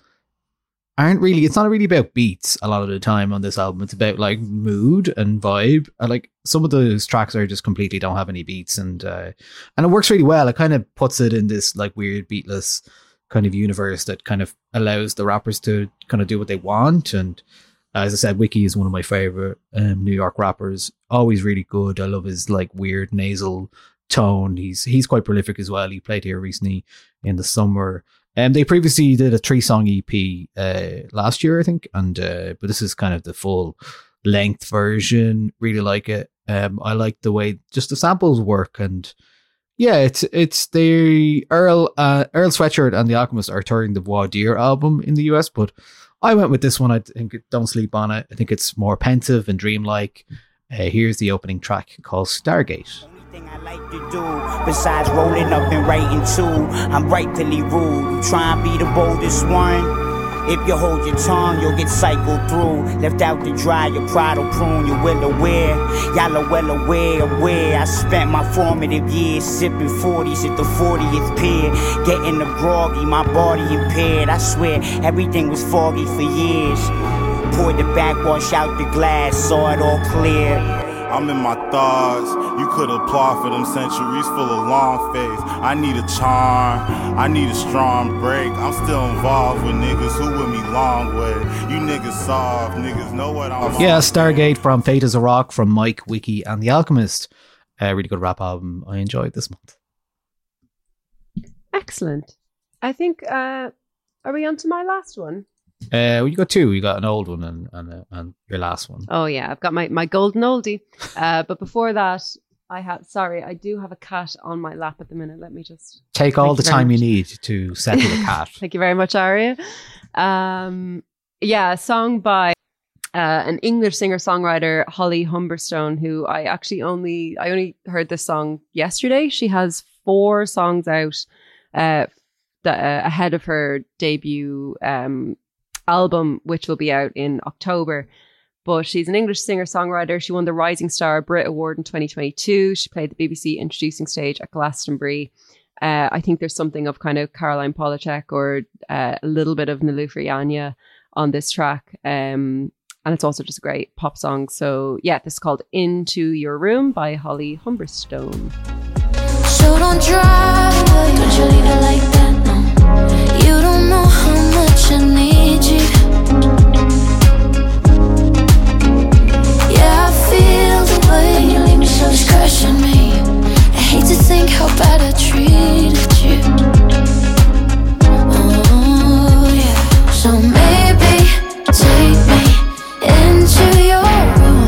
aren't really. It's not really about beats a lot of the time on this album. It's about like mood and vibe. And like some of those tracks are just completely don't have any beats, and uh, and it works really well. It kind of puts it in this like weird beatless kind of universe that kind of allows the rappers to kind of do what they want and as I said, Wiki is one of my favorite um, New York rappers. Always really good. I love his like weird nasal tone. He's he's quite prolific as well. He played here recently in the summer. Um, they previously did a three song EP uh, last year, I think, and uh, but this is kind of the full length version. Really like it. Um, I like the way just the samples work and. Yeah, it's it's the Earl uh, Earl Sweatshirt and the Alchemist are touring the Voir album in the US, but I went with this one. I think don't sleep on it. I think it's more pensive and dreamlike. Uh, here's the opening track called Stargate. I like to do, besides rolling up and writing too, I'm rightfully rude. Try and be the boldest one. If you hold your tongue, you'll get cycled through. Left out to dry, your pride will prune. You're well aware, y'all are well aware of where I spent my formative years sipping 40s at the 40th pier. Getting the groggy, my body impaired. I swear, everything was foggy for years. Poured the backwash out the glass, saw it all clear. I'm in my thoughts. You could applaud for them centuries full of long face. I need a charm. I need a strong break. I'm still involved with niggas who with me long way. You niggas soft. Niggas know what I'm Yeah, Stargate from Faith is a Rock from Mike, Wiki, and The Alchemist. A really good rap album. I enjoyed this month. excellent I think. Uh, are we on to my last one? Uh, well, you got two. You got an old one and and, uh, and your last one. Oh yeah, I've got my my golden oldie. Uh, but before that, I have. Sorry, I do have a cat on my lap at the minute. Let me just Take all the time you need to settle the cat. Thank you very much, Aria. Um, yeah, a song by uh, an English singer songwriter, Holly Humberstone, who I actually only I only heard this song yesterday. She has four songs out uh, that, uh, ahead of her debut um, album, which will be out in October. But she's an English singer songwriter. She won the Rising Star Brit Award in 2022. She played the BBC introducing stage at Glastonbury. Uh, I think there's something of kind of Caroline Polachek or uh, a little bit of Nilufer on this track. Um, and it's also just a great pop song. So, yeah, this is called Into Your Room by Holly Humberstone. So don't drive. Don't you leave it like that, no. You don't know how much I need it's crushing me. I hate to think how bad I treated you. Oh yeah. So maybe take me into your room.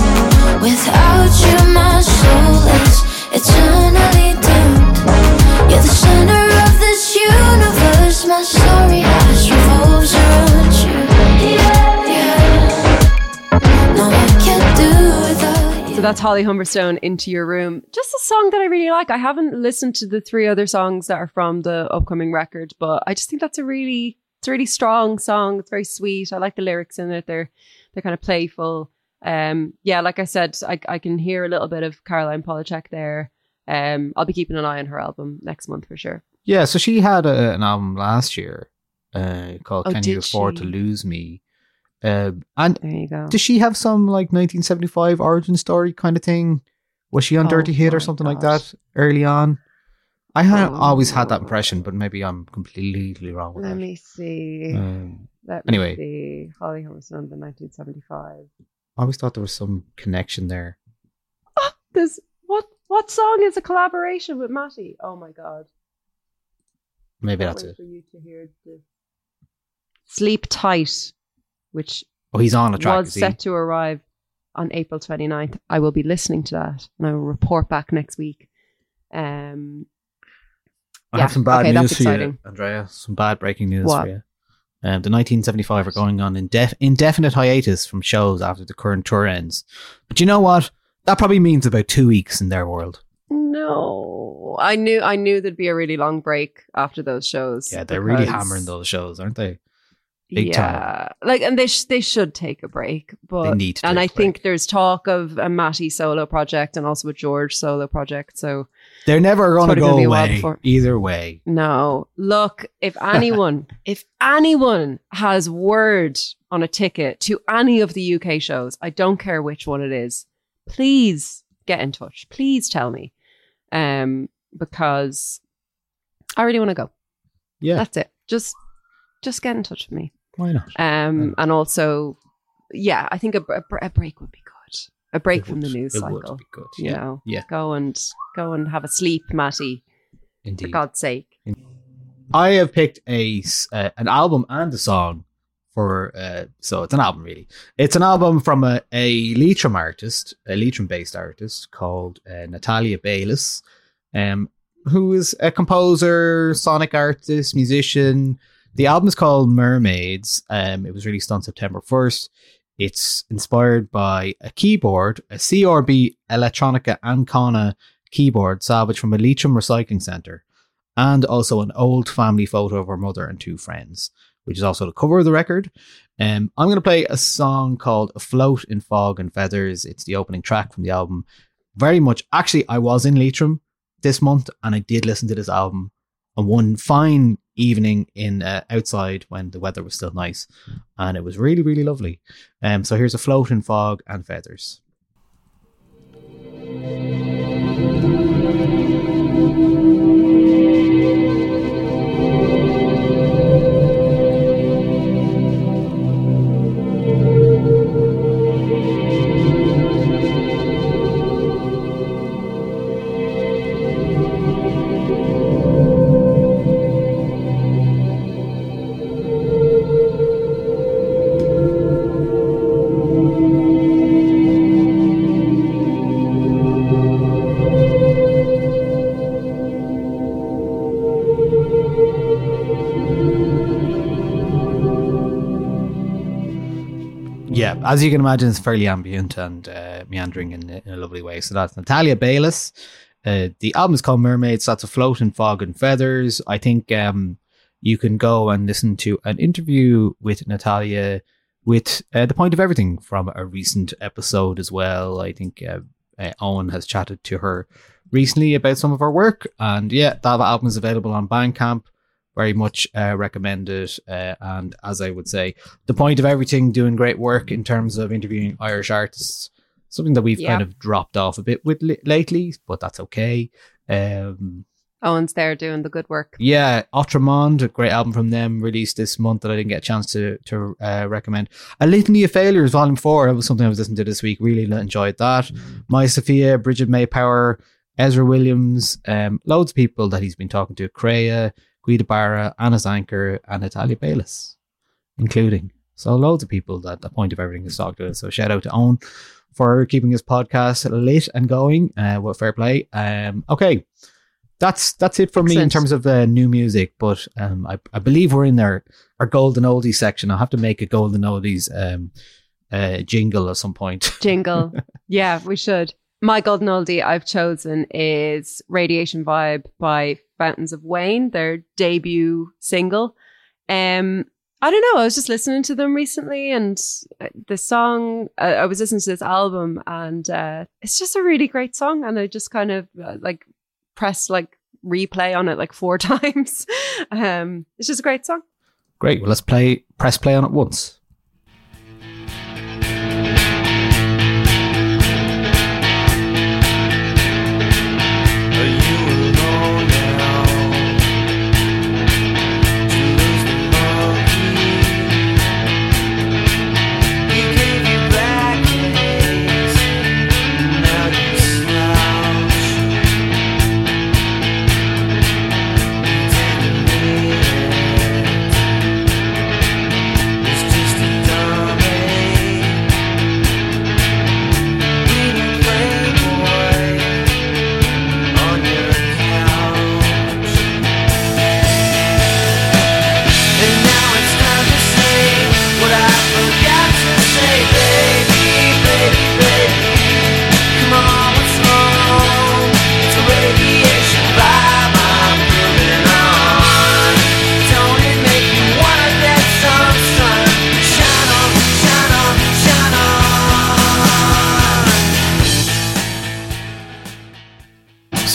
Without you, my soul is eternally doomed. You're the center that's Holly Humberstone into your room. Just a song that I really like. I haven't listened to the three other songs that are from the upcoming record, but I just think that's a really it's a really strong song. It's very sweet. I like the lyrics in it. They're they're kind of playful. Um yeah, like I said, I I can hear a little bit of Caroline Polachek there. Um I'll be keeping an eye on her album next month for sure. Yeah, so she had a, an album last year uh, called Oh, "Can You Afford to? Lose Me," uh, and There you go. does she have some like 1975 origin story kind of thing? Was she on Oh Dirty Hit or something like that early on? I had Oh. always had that impression, but maybe I'm completely wrong with Let that. me see. Um, Let anyway. me see. Holly Humberstone, the 1975. I always thought there was some connection there. Oh, This what what song is a collaboration with Matty? Oh my god. Maybe that's it. For you to hear this. Sleep Tight, which Oh, he's on a track. was set to arrive on April 29th. I will be listening to that and I will report back next week. Um, I Yeah, have some bad okay, news for you. Andrea. Some bad breaking news What? for you. Um, the 1975 are going on indef- indefinite hiatus from shows after the current tour ends. But you know what? That probably means about two weeks in their world. no, I knew I knew there'd be a really long break after those shows. Yeah, they're really hammering those shows, aren't they? Big time. yeah, like and they sh- they should take a break, but They need and I a think there's talk of a Matty solo project and also a George solo project. So They're never going to go gonna be a while away either way. No. Look, if anyone, if anyone has word on a ticket to any of the UK shows, I don't care which one it is, please get in touch. Please tell me. Um, because I really want to go. Yeah, That's it. Just just get in touch with me. Why not? Um, and also, yeah, I think a, a, a break would be good. A break It from the news it would cycle. be good. You Yeah, know, yeah. go and go and have a sleep, Matty. Indeed. For God's sake. I have picked a uh, an album and a song for uh, so it's an album really. It's an album from a, a Leitrim artist, a Leitrim based artist called uh, Natalia Beylis, um, who is a composer, sonic artist, musician. The album is called Mermaids. Um, it was released on September first. It's inspired by a keyboard, a CRB Electronica Ancona keyboard salvaged from a Leitrim recycling centre and also an old family photo of her mother and two friends, which is also the cover of the record. Um, I'm going to play a song called Float in Fog and Feathers. It's the opening track from the album. Very much, actually, I was in Leitrim this month and I did listen to this album on one fine evening in uh, outside when the weather was still nice and it was really, really lovely. Um, so here's Afloat in Fog and Feathers. As you can imagine, it's fairly ambient and uh, meandering in, in a lovely way. So that's Natalia Beylis. Uh, the album is called Mermaids. That's a float in fog and feathers. I think um, you can go and listen to an interview with Natalia with uh, the point of everything from a recent episode as well. I think uh, uh, Owen has chatted to her recently about some of her work, and yeah, that album is available on Bandcamp. Very much uh, recommended, uh, and as I would say, the point of everything doing great work in terms of interviewing Irish artists. Something that we've Yeah. kind of dropped off a bit with li- lately, but that's okay. Um, Owen's there doing the good work. yeah, Outramond, a great album from them, released this month that I didn't get a chance to to uh, recommend. A Litany of Failures, Volume Four. That was something I was listening to this week. Really enjoyed that. Maija Sofia, Bridget Maypower, Ezra Williams, um, loads of people that he's been talking to. Creia, Guida Barra, Anna Zanker, and Natalia Beylis, including. So loads of people that the point of everything is talked to. So shout out to Owen for keeping his podcast lit and going. Uh, what fair play. Um, okay that's that's it for me in terms of uh, new music. But um, I, I believe we're in our our golden oldies section. I'll have to make a golden oldies um, uh, jingle at some point. Jingle. yeah, we should. My golden oldie I've chosen is Radiation Vibe by Fountains of Wayne, their debut single. Um, I don't know. I was just listening to them recently, and uh, the song. Uh, I was listening to this album, and uh, it's just a really great song. And I just kind of uh, like pressed like replay on it like four times. um, it's just a great song. Great. Well, let's play. Press play on it once.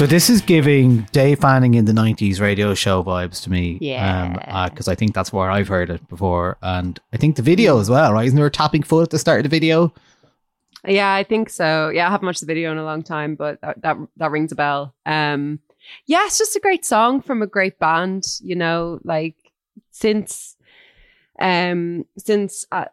So this is giving Dave Fanning in the '90s radio show vibes to me. Yeah. Because I think that's where I've heard it before, and I think the video as well. Right? Isn't there a tapping foot at the start of the video? Yeah, I think so. Yeah, I haven't watched the video in a long time, but that that, that rings a bell. Um, yeah, it's just a great song from a great band. You know, like since um since uh,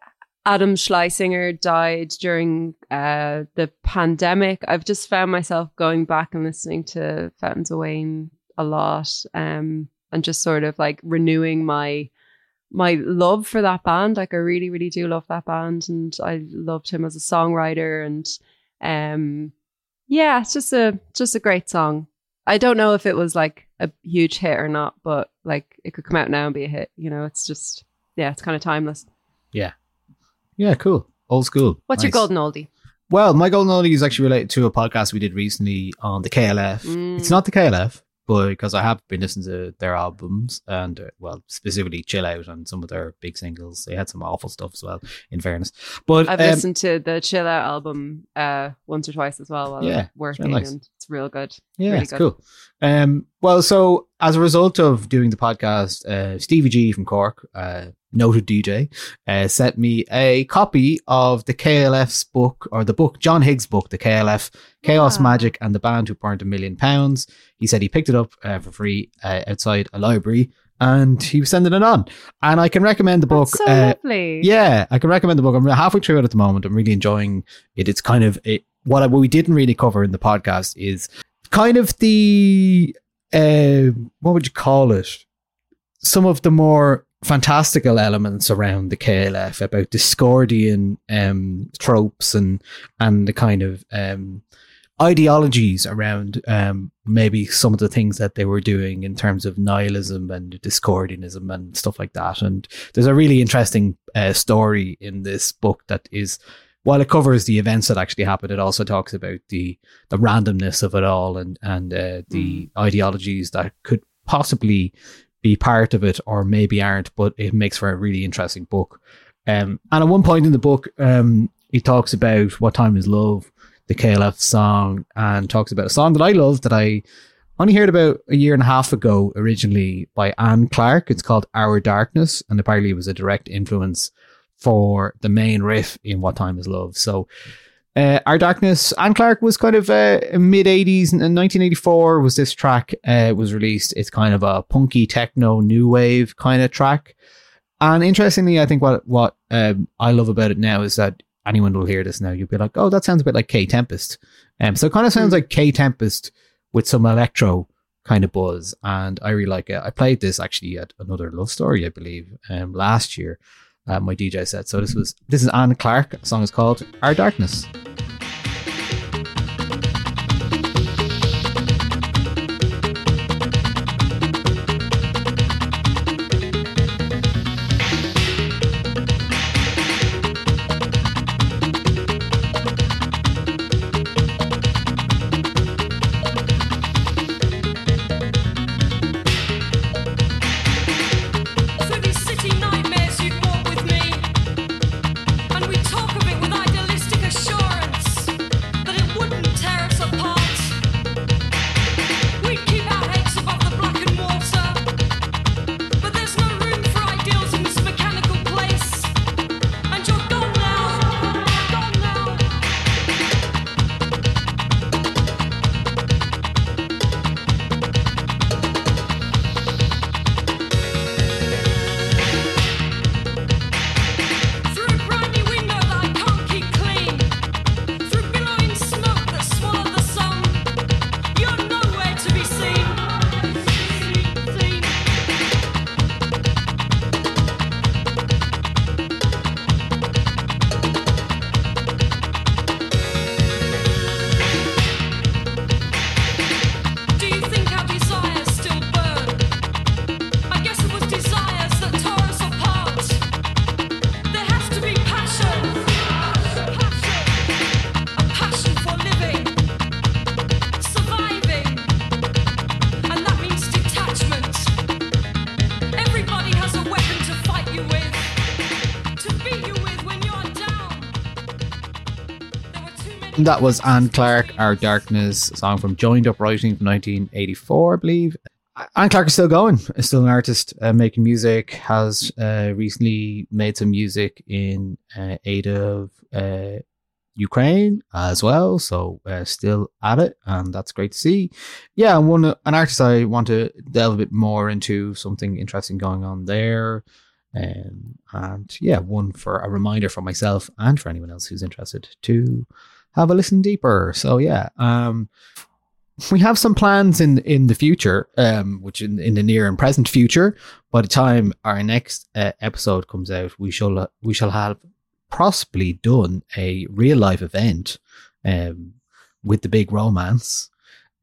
Adam Schlesinger died during uh the pandemic, I've just found myself going back and listening to Fountains of Wayne a lot, um, and just sort of like renewing my my love for that band. Like I really, really do love that band, and I loved him as a songwriter. And um, yeah, it's just a just a great song. I don't know if it was like a huge hit or not, but like it could come out now and be a hit. You know, it's just yeah, it's kind of timeless. Yeah. Yeah. Cool. Old school. What's your golden oldie? Well, my golden oldie is actually related to a podcast we did recently on the KLF. Mm. It's not the KLF, but because I have been listening to their albums and, uh, well, specifically Chill Out and some of their big singles. They had some awful stuff as well, in fairness. But I've um, listened to the Chill Out album uh, once or twice as well while Yeah, working, nice. and it's real good. Yeah, really it's good. cool. Um, well, so as a result of doing the podcast, uh, Stevie G from Cork, uh, noted DJ, uh, sent me a copy of the KLF's book or the book John Higgs' book, the KLF Chaos Wow. Magic and the Band Who Burned a Million Pounds. He said he picked it up uh, for free uh, outside a library. And he was sending it on, and I can recommend the book. That's so uh, lovely. yeah, I can recommend the book. I'm halfway through it at the moment. I'm really enjoying it. It's kind of it, what, I, what we didn't really cover in the podcast is kind of the uh, what would you call it? Some of the more fantastical elements around the KLF about Discordian um, tropes and and the kind of um, ideologies around um, maybe some of the things that they were doing in terms of nihilism and discordianism and stuff like that. And there's a really interesting uh, story in this book that is, while it covers the events that actually happened, it also talks about the the randomness of it all and and uh, the ideologies that could possibly be part of it or maybe aren't. But it makes for a really interesting book. Um, and at one point in the book, um, he talks about what time is love the KLF song and talks about a song that I love that I only heard about a year and a half ago originally by Anne Clark. It's called Our Darkness, and apparently it was a direct influence for the main riff in What Time Is Love. So, uh, Our Darkness, Anne Clark was kind of uh, mid 80s, and in 1984 was this track uh, was released. It's kind of a punky techno new wave kind of track. And interestingly, I think what what um, I love about it now is that anyone will hear this now, you'll be like, oh, that sounds a bit like Kae Tempest. Um, so it kind of sounds like Kae Tempest with some electro kind of buzz. And I really like it. I played this actually at another love story, I believe, um, last year at my DJ set. So this was this is Anne Clark. The song is called Our Darkness. That was Anne Clark, Our Darkness, song from Joined Up Writing from 1984, I believe. Anne Clark is still going, is still an artist uh, making music, has uh, recently made some music in uh, aid of uh, Ukraine as well. So uh, still at it, and that's great to see. Yeah, one an artist I want to delve a bit more into something interesting going on there. Um, and yeah, one for a reminder for myself and for anyone else who's interested to have a listen deeper. So yeah, um, we have some plans in in the future, um, which in, in the near and present future. By the time our next uh, episode comes out, we shall we shall have possibly done a real life event um, with the big romance.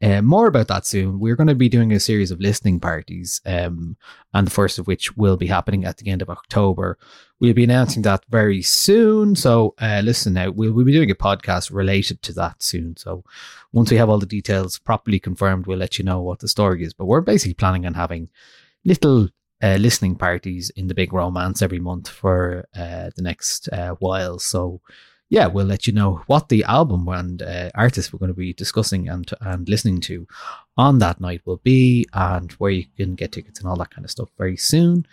Uh, more about that soon. We're going to be doing a series of listening parties, um, and the first of which will be happening at the end of October. We'll be announcing that very soon. So, uh, listen out. We'll, we'll be doing a podcast related to that soon. So, once we have all the details properly confirmed, we'll let you know what the story is. But we're basically planning on having little uh, listening parties in the big romance every month for uh, the next uh, while. So, yeah, we'll let you know what the album and uh, artist we're going to be discussing and and listening to on that night will be, and where you can get tickets and all that kind of stuff very soon.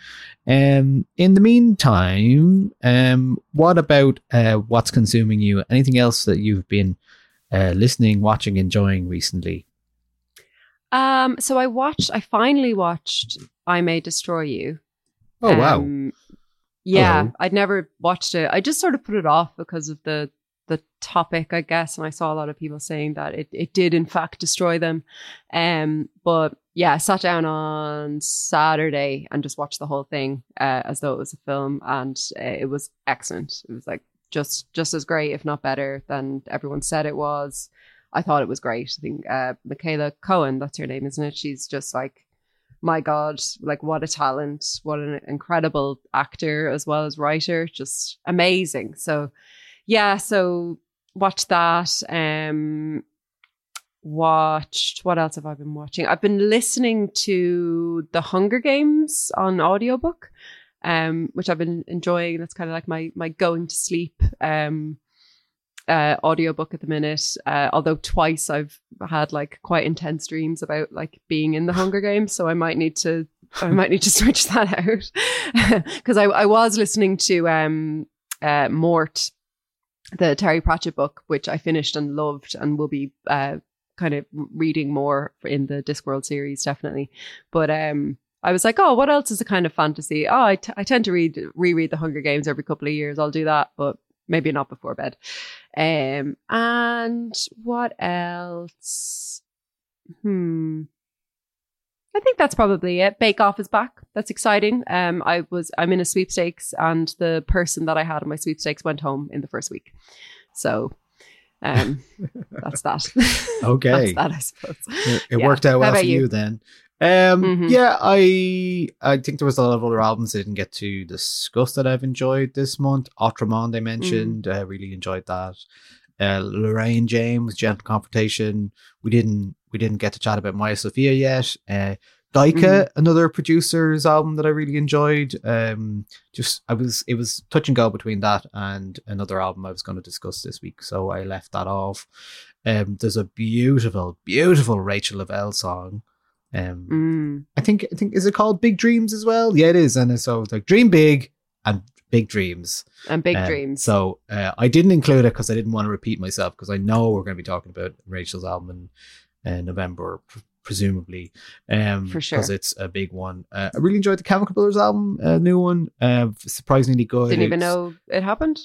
Um, in the meantime, um, what about uh, what's consuming you? Anything else that you've been uh, listening, watching, enjoying recently? Um, so I watched. I finally watched "I May Destroy You." Oh wow! Um, yeah, Hello. I'd never watched it. I just sort of put it off because of the the topic, I guess, and I saw a lot of people saying that it, it did in fact destroy them. Um, but yeah, I sat down on Saturday and just watched the whole thing uh, as though it was a film, and uh, it was excellent. It was like just just as great, if not better, than everyone said it was. I thought it was great. I think uh, Michaela Coel, that's her name, isn't it? She's just like, my God, like what a talent, what an incredible actor as well as writer, just amazing. So, yeah, so watch that. Um, watched what else have I been watching? I've been listening to The Hunger Games on audiobook, um, which I've been enjoying. That's kind of like my my going to sleep um uh audiobook at the minute. Uh, although twice I've had like quite intense dreams about like being in the Hunger Games, so I might need to I might need to switch that out because I, I was listening to um uh Mort the Terry Pratchett book, which I finished and loved, and will be uh, kind of reading more in the Discworld series, definitely. But um, I was like, oh, what else is a kind of fantasy? Oh, I, t- I tend to read reread the Hunger Games every couple of years. I'll do that, but maybe not before bed. Um, and what else? Hmm. I think that's probably it. Bake Off is back. That's exciting. Um, I was I'm in a sweepstakes, and the person that I had in my sweepstakes went home in the first week. So, um, that's that. Okay. that's that, I suppose. It, it Yeah. worked out well for you, you? then. Um, Mhm. Yeah, I I think there was a lot of other albums I didn't get to discuss that I've enjoyed this month. Outremont I mentioned, I really enjoyed that. Uh, Lorraine James, Gentle Confrontation. We didn't we didn't get to chat about Maija Sofia yet. Uh, Daika, Mhm. another producer's album that I really enjoyed. Um, just I was it was touch and go between that and another album I was going to discuss this week, so I left that off. Um, there's a beautiful, beautiful Rachel Lavelle song. Um, Mm. I think I think is it called Big Dreams as well? Yeah, it is, and so it's like Dream Big and Big Dreams. And big Um, dreams. So uh, I didn't include it because I didn't want to repeat myself because I know we're going to be talking about Rachel's album in uh, November, pr- presumably. Um, For sure. because it's a big one. Uh, I really enjoyed the Chemical Brothers album, uh, new one. Uh, surprisingly good. Didn't even know it happened.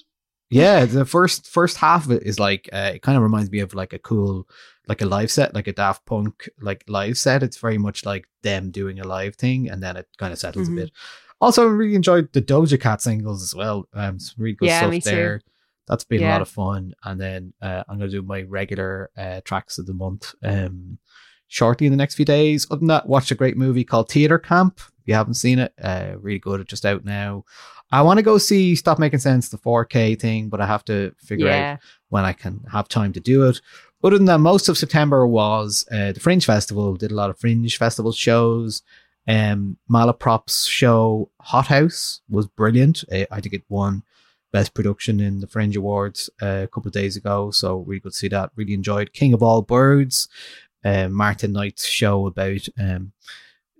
yeah, the first first half of it is like uh, it kind of reminds me of like a cool like a live set, like a Daft Punk like live set. It's very much like them doing a live thing, and then it kind of settles Mhm. a bit. Also, I really enjoyed the Doja Cat singles as well. Um, some really good Yeah, stuff me too. there. That's been a lot of fun. And then uh, I'm gonna do my regular uh, tracks of the month um shortly in the next few days. Other than that, watched a great movie called Theater Camp. If you haven't seen it, uh, really good. It's just out now. I want to go see Stop Making Sense, the 4K thing, but I have to figure Yeah. out when I can have time to do it. Other than that, most of September was uh, the Fringe Festival. Did a lot of Fringe Festival shows. Um, Malaprop's show Hot House was brilliant. Uh, I think it won Best Production in the Fringe Awards uh, a couple of days ago. So really good to see that. Really enjoyed King of All Birds, uh, Martin Knight's show about um,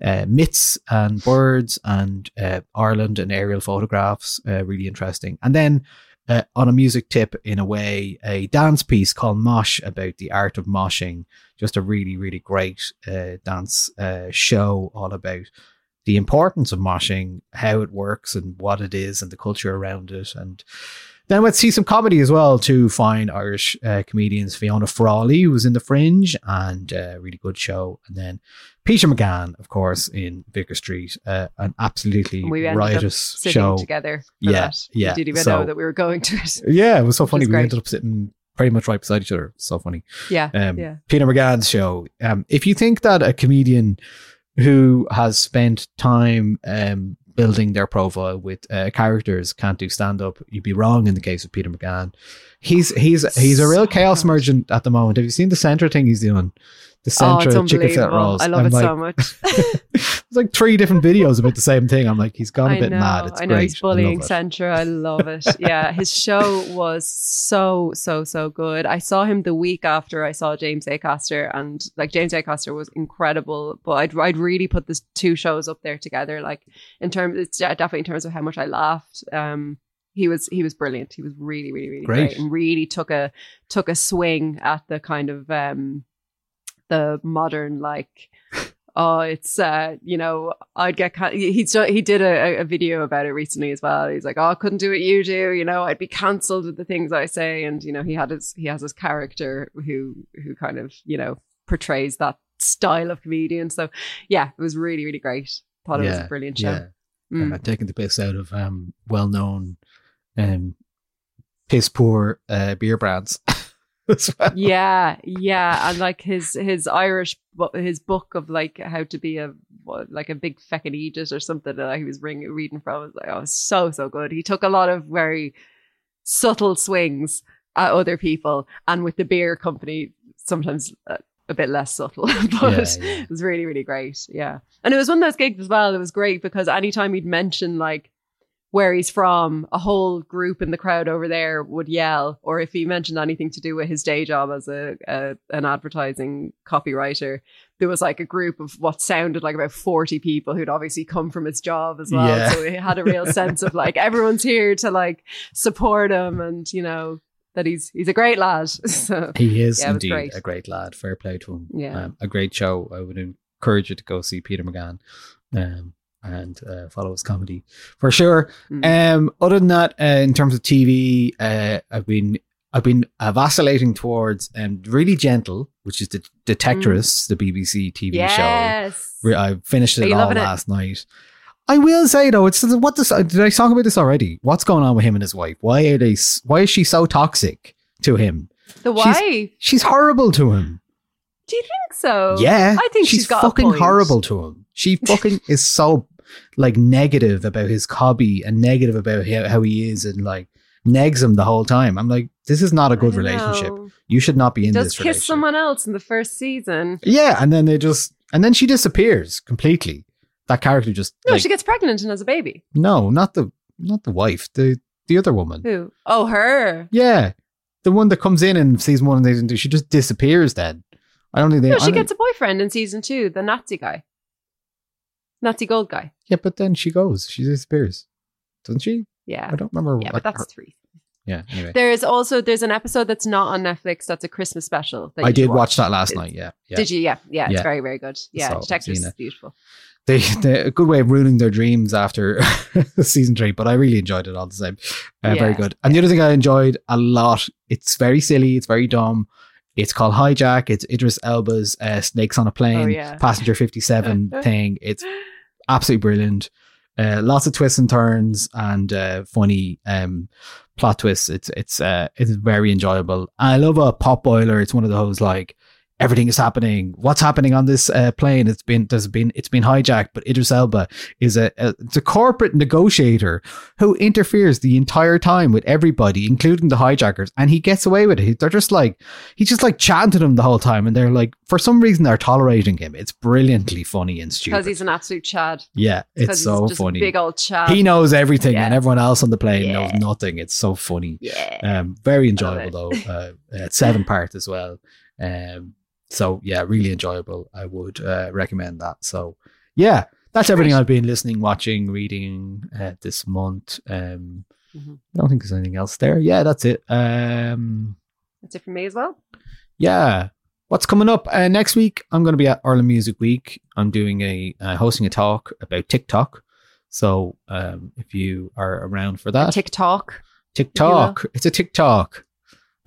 uh, myths and birds and uh, Ireland and aerial photographs. Uh, really interesting. And then uh, on a music tip, in a way, a dance piece called Mosh about the art of moshing. Just a really, really great uh, dance uh, show all about the importance of moshing, how it works, and what it is, and the culture around it. And then we'd see some comedy as well. Two fine Irish uh, comedians, Fiona Frawley, who was in the Fringe, and uh, really good show. And then Peter McGann, of course, in Vicar Street, uh, an absolutely We riotous sitting show. together. For Yeah, that. yeah. We didn't even So- know that we were going to it. Yeah, it was so funny. is We great. ended up sitting pretty much right beside each other. So funny. Yeah, Um, yeah. Peter McGann's show. Um, if you think that a comedian who has spent time um, building their profile with uh, characters can't do stand up, you'd be wrong in the case of Peter McGann. He's he's he's a real chaos merchant at the moment. Have you seen the Centra thing he's doing? The Oh, Centra it's chicken fillet rolls. I love I'm it like, so much. It's like three different videos about the same thing. I'm like, he's gone a I bit know, mad. It's I know great. he's I love bullying it. Centra. I love it. Yeah, his show was so so so good. I saw him the week after I saw James Acaster, and like James Acaster was incredible. But I'd I'd really put the two shows up there together. Like in terms, it's definitely in terms of how much I laughed. Um, he was he was brilliant. He was really really really great, Great. and really took a took a swing at the kind of um the modern like oh it's uh you know i'd get he's done- he did a, a video about it recently as well he's like oh i couldn't do what you do you know i'd be cancelled with the things i say and you know he had his he has his character who who kind of you know portrays that style of comedian so yeah it was really really great thought it was a brilliant show Yeah. Mm. Uh, taking the piss out of um, well known um, piss poor uh, beer brands. well. yeah, yeah, and like his his Irish his book of like how to be a like a big feckin' Aegis or something that he was ring, reading from. I was like, oh, so so good. He took a lot of very subtle swings at other people, and with the beer company, sometimes uh, a bit less subtle, but Yeah, yeah. it was really really great. Yeah, and it was one of those gigs as well. It was great because anytime he'd mention like where he's from, a whole group in the crowd over there would yell, or if he mentioned anything to do with his day job as a, a an advertising copywriter, there was like a group of what sounded like about forty people who'd obviously come from his job as well. Yeah. So he had a real sense of like everyone's here to like support him, and you know that he's he's a great lad. So He is yeah, indeed great. a great lad. Fair play to him. Yeah. Um, a great show. I would encourage you to go see Peter McGann um, and uh, follow his comedy for sure. Mm. Um, other than that, uh, in terms of TV, uh, I've been I've been uh, vacillating towards um, really gentle, which is the Detectorists, the BBC TV show. yes. Re- I finished it all loving it? last night. I will say though, it's what this. Did I talk about this already? What's going on with him and his wife? Why are they? Why is she so toxic to him? The She's- wife. She's horrible to him. Do you think so? yeah, I think she's she's fucking horrible to him. She fucking is so like negative about his hobby and negative about how, how he is and like negs him the whole time. I'm like, this is not a good relationship. know. You should not be in Does this kiss someone else in the first season. Yeah, and then they just and then she disappears completely. That character just No, like, she gets pregnant and has a baby. no, not the not the wife, the the other woman. Who? Oh, her. Yeah, the one that comes in in season one and season two, she just disappears. Then I don't think they. No, she gets a boyfriend in season two, the Nazi guy. Nazi gold guy. yeah, but then she goes. She disappears, doesn't she? Yeah. I don't remember. Yeah, what but that's her- three. Yeah. Anyway, There is also there's an episode that's not on Netflix. That's a Christmas special. That I did watch that last It's- night. Yeah. yeah. Did you? Yeah, yeah. It's Yeah. very, very good. Yeah, So, seen is beautiful. They, they a good way of ruining their dreams after season three, but I really enjoyed it all the same. Uh, Very good. And the other thing I enjoyed a lot, it's very silly, it's very dumb. It's called Hijack. It's Idris Elba's uh, Snakes on a Plane, Oh, yeah. Passenger 57 thing. It's absolutely brilliant. Uh, lots of twists and turns and uh, funny um, plot twists. It's it's uh, it's very enjoyable. I love a pop boiler. It's one of those like everything is happening. What's happening on this uh, plane? It's been there's been it's been hijacked. But Idris Elba is a, a it's a corporate negotiator who interferes the entire time with everybody, including the hijackers, and he gets away with it. They're just like he's just like chanting him the whole time, and they're like for some reason they're tolerating him. It's brilliantly funny and stupid. Because he's an absolute chad. Yeah, it's so he's just a funny. big old chad. He knows everything, Yeah. and everyone else on the plane Yeah. knows nothing. It's so funny. Yeah. Um, very enjoyable though. Uh, uh, seven part as well. Um, so yeah, really enjoyable. I would uh, recommend that. So yeah, that's everything I've been listening, watching, reading uh, this month. Um, Mhm. I don't think there's anything else there. Yeah, that's it. Um, That's it for me as well. yeah. What's coming up uh, next week? I'm going to be at Ireland Music Week. I'm doing a uh, hosting a talk about TikTok. So um, if you are around for that, TikTok. TikTok. It's a TikTok.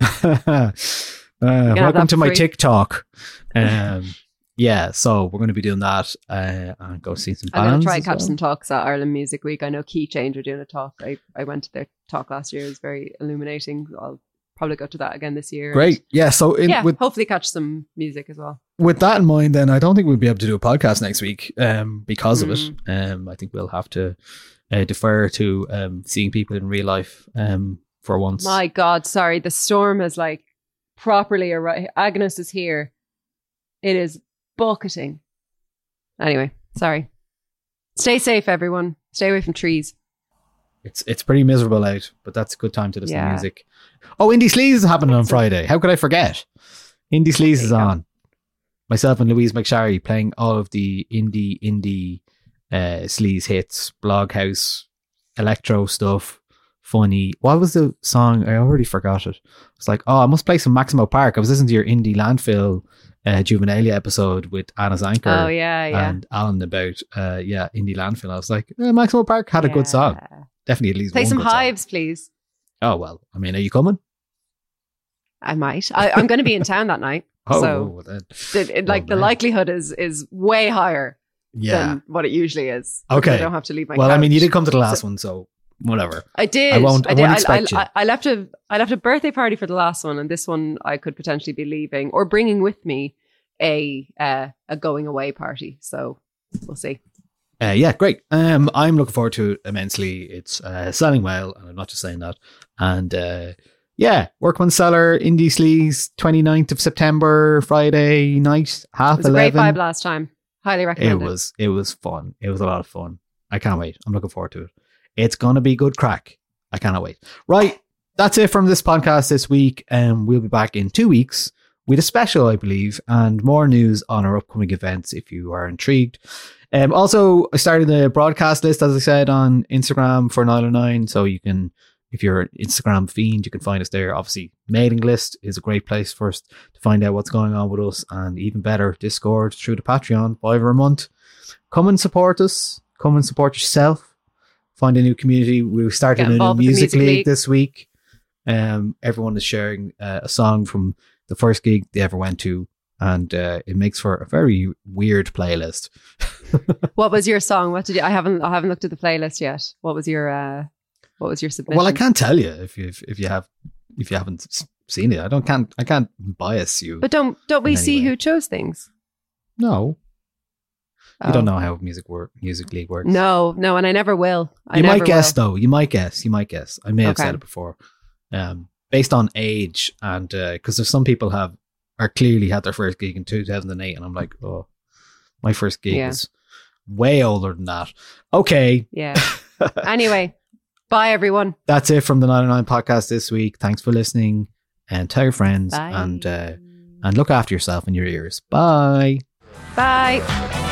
uh, welcome to my free. TikTok. Um, yeah, so we're going to be doing that uh, and go see some I'm going to try and catch well. some talks at Ireland Music Week. I know Key Change are doing a talk. I, I went to their talk last year. It was very illuminating. I'll probably go to that again this year. Great. Yeah. So in, yeah, with hopefully catch some music as well. with that in mind, then I don't think we'll be able to do a podcast next week um, because of it. Mm. Um, I think we'll have to uh, defer to um, seeing people in real life um, for once. My God, sorry. The storm is like properly arrived. Agnes is here. It is bucketing. Anyway, sorry. Stay safe, everyone. Stay away from trees. It's it's pretty miserable out, but that's a good time to listen to music. Oh, Indie Sleaze is happening on Friday. How could I forget? Indie Sleaze is on. Myself and Louise McSharry playing all of the indie indie uh, Sleaze hits, Bloghouse, electro stuff, funny. What was the song? I already forgot it. It's like, oh, I must play some Maximo Park. I was listening to your indie landfill uh, Juvenilia episode with Anna Zanker Oh, yeah, yeah. and Alan about uh, yeah indie landfill. I was like, eh, Maximo Park had a good song. Definitely at least Play some good song. hives, please. Oh well, I mean, are you coming? I might. I, I'm going to be in town that night. Oh, so well, then. it, it- like the likelihood is is way higher Yeah. than what it usually is. Okay. I don't have to leave my well, I mean, you couch. did come to the last So- one, so whatever. I did. I won't- I did. won't I. I, I left a I left a birthday party for the last one, and this one I could potentially be leaving or bringing with me a uh, a going away party. So we'll see. Uh, yeah, great. Um, I'm looking forward to it immensely. It's uh, selling well, and I'm not just saying that. And uh, yeah, Workman Cellar, Indie Sleaze, 29th of September, Friday night, half It was a great 11. vibe last time. Highly it recommend it. was it was fun. It was a lot of fun. I can't wait. I'm looking forward to it. It's gonna be good craic. I cannot wait. Right, that's it from this podcast this week. And um, we'll be back in two weeks with a special, I believe, and more news on our upcoming events if you are intrigued. Um, also, I started the broadcast list, as I said, on Instagram for Nialler9. So you can, if you're an Instagram fiend, you can find us there. Obviously, mailing list is a great place for us to find out what's going on with us. And even better, Discord through the Patreon, five a month. Come and support us. Come and support yourself. Find a new community. We started a new involved with the music music league league. this week. Um, everyone is sharing uh, a song from the first gig they ever went to, and uh, it makes for a very weird playlist. What was your song? What did you? I haven't I haven't looked at the playlist yet. What was your uh What was your submission? Well, I can't tell you if you if if you have if you haven't seen it. I don't can't I can't bias you. But don't don't we see way. who chose things? no, you Oh. don't know how music work music league works. No, no, and I never will. I you never might guess will. though. You might guess. You might guess. I may have Okay. said it before. Um, based on age and because there's some people have are clearly had their first gig in 2008, and I'm like, oh, my first gig Yeah. was way older than that. Okay, Yeah. anyway, bye everyone. that's it from the Nialler9 podcast this week. Thanks for listening, and tell your friends, Bye. and uh, and look after yourself and your ears. Bye. Bye.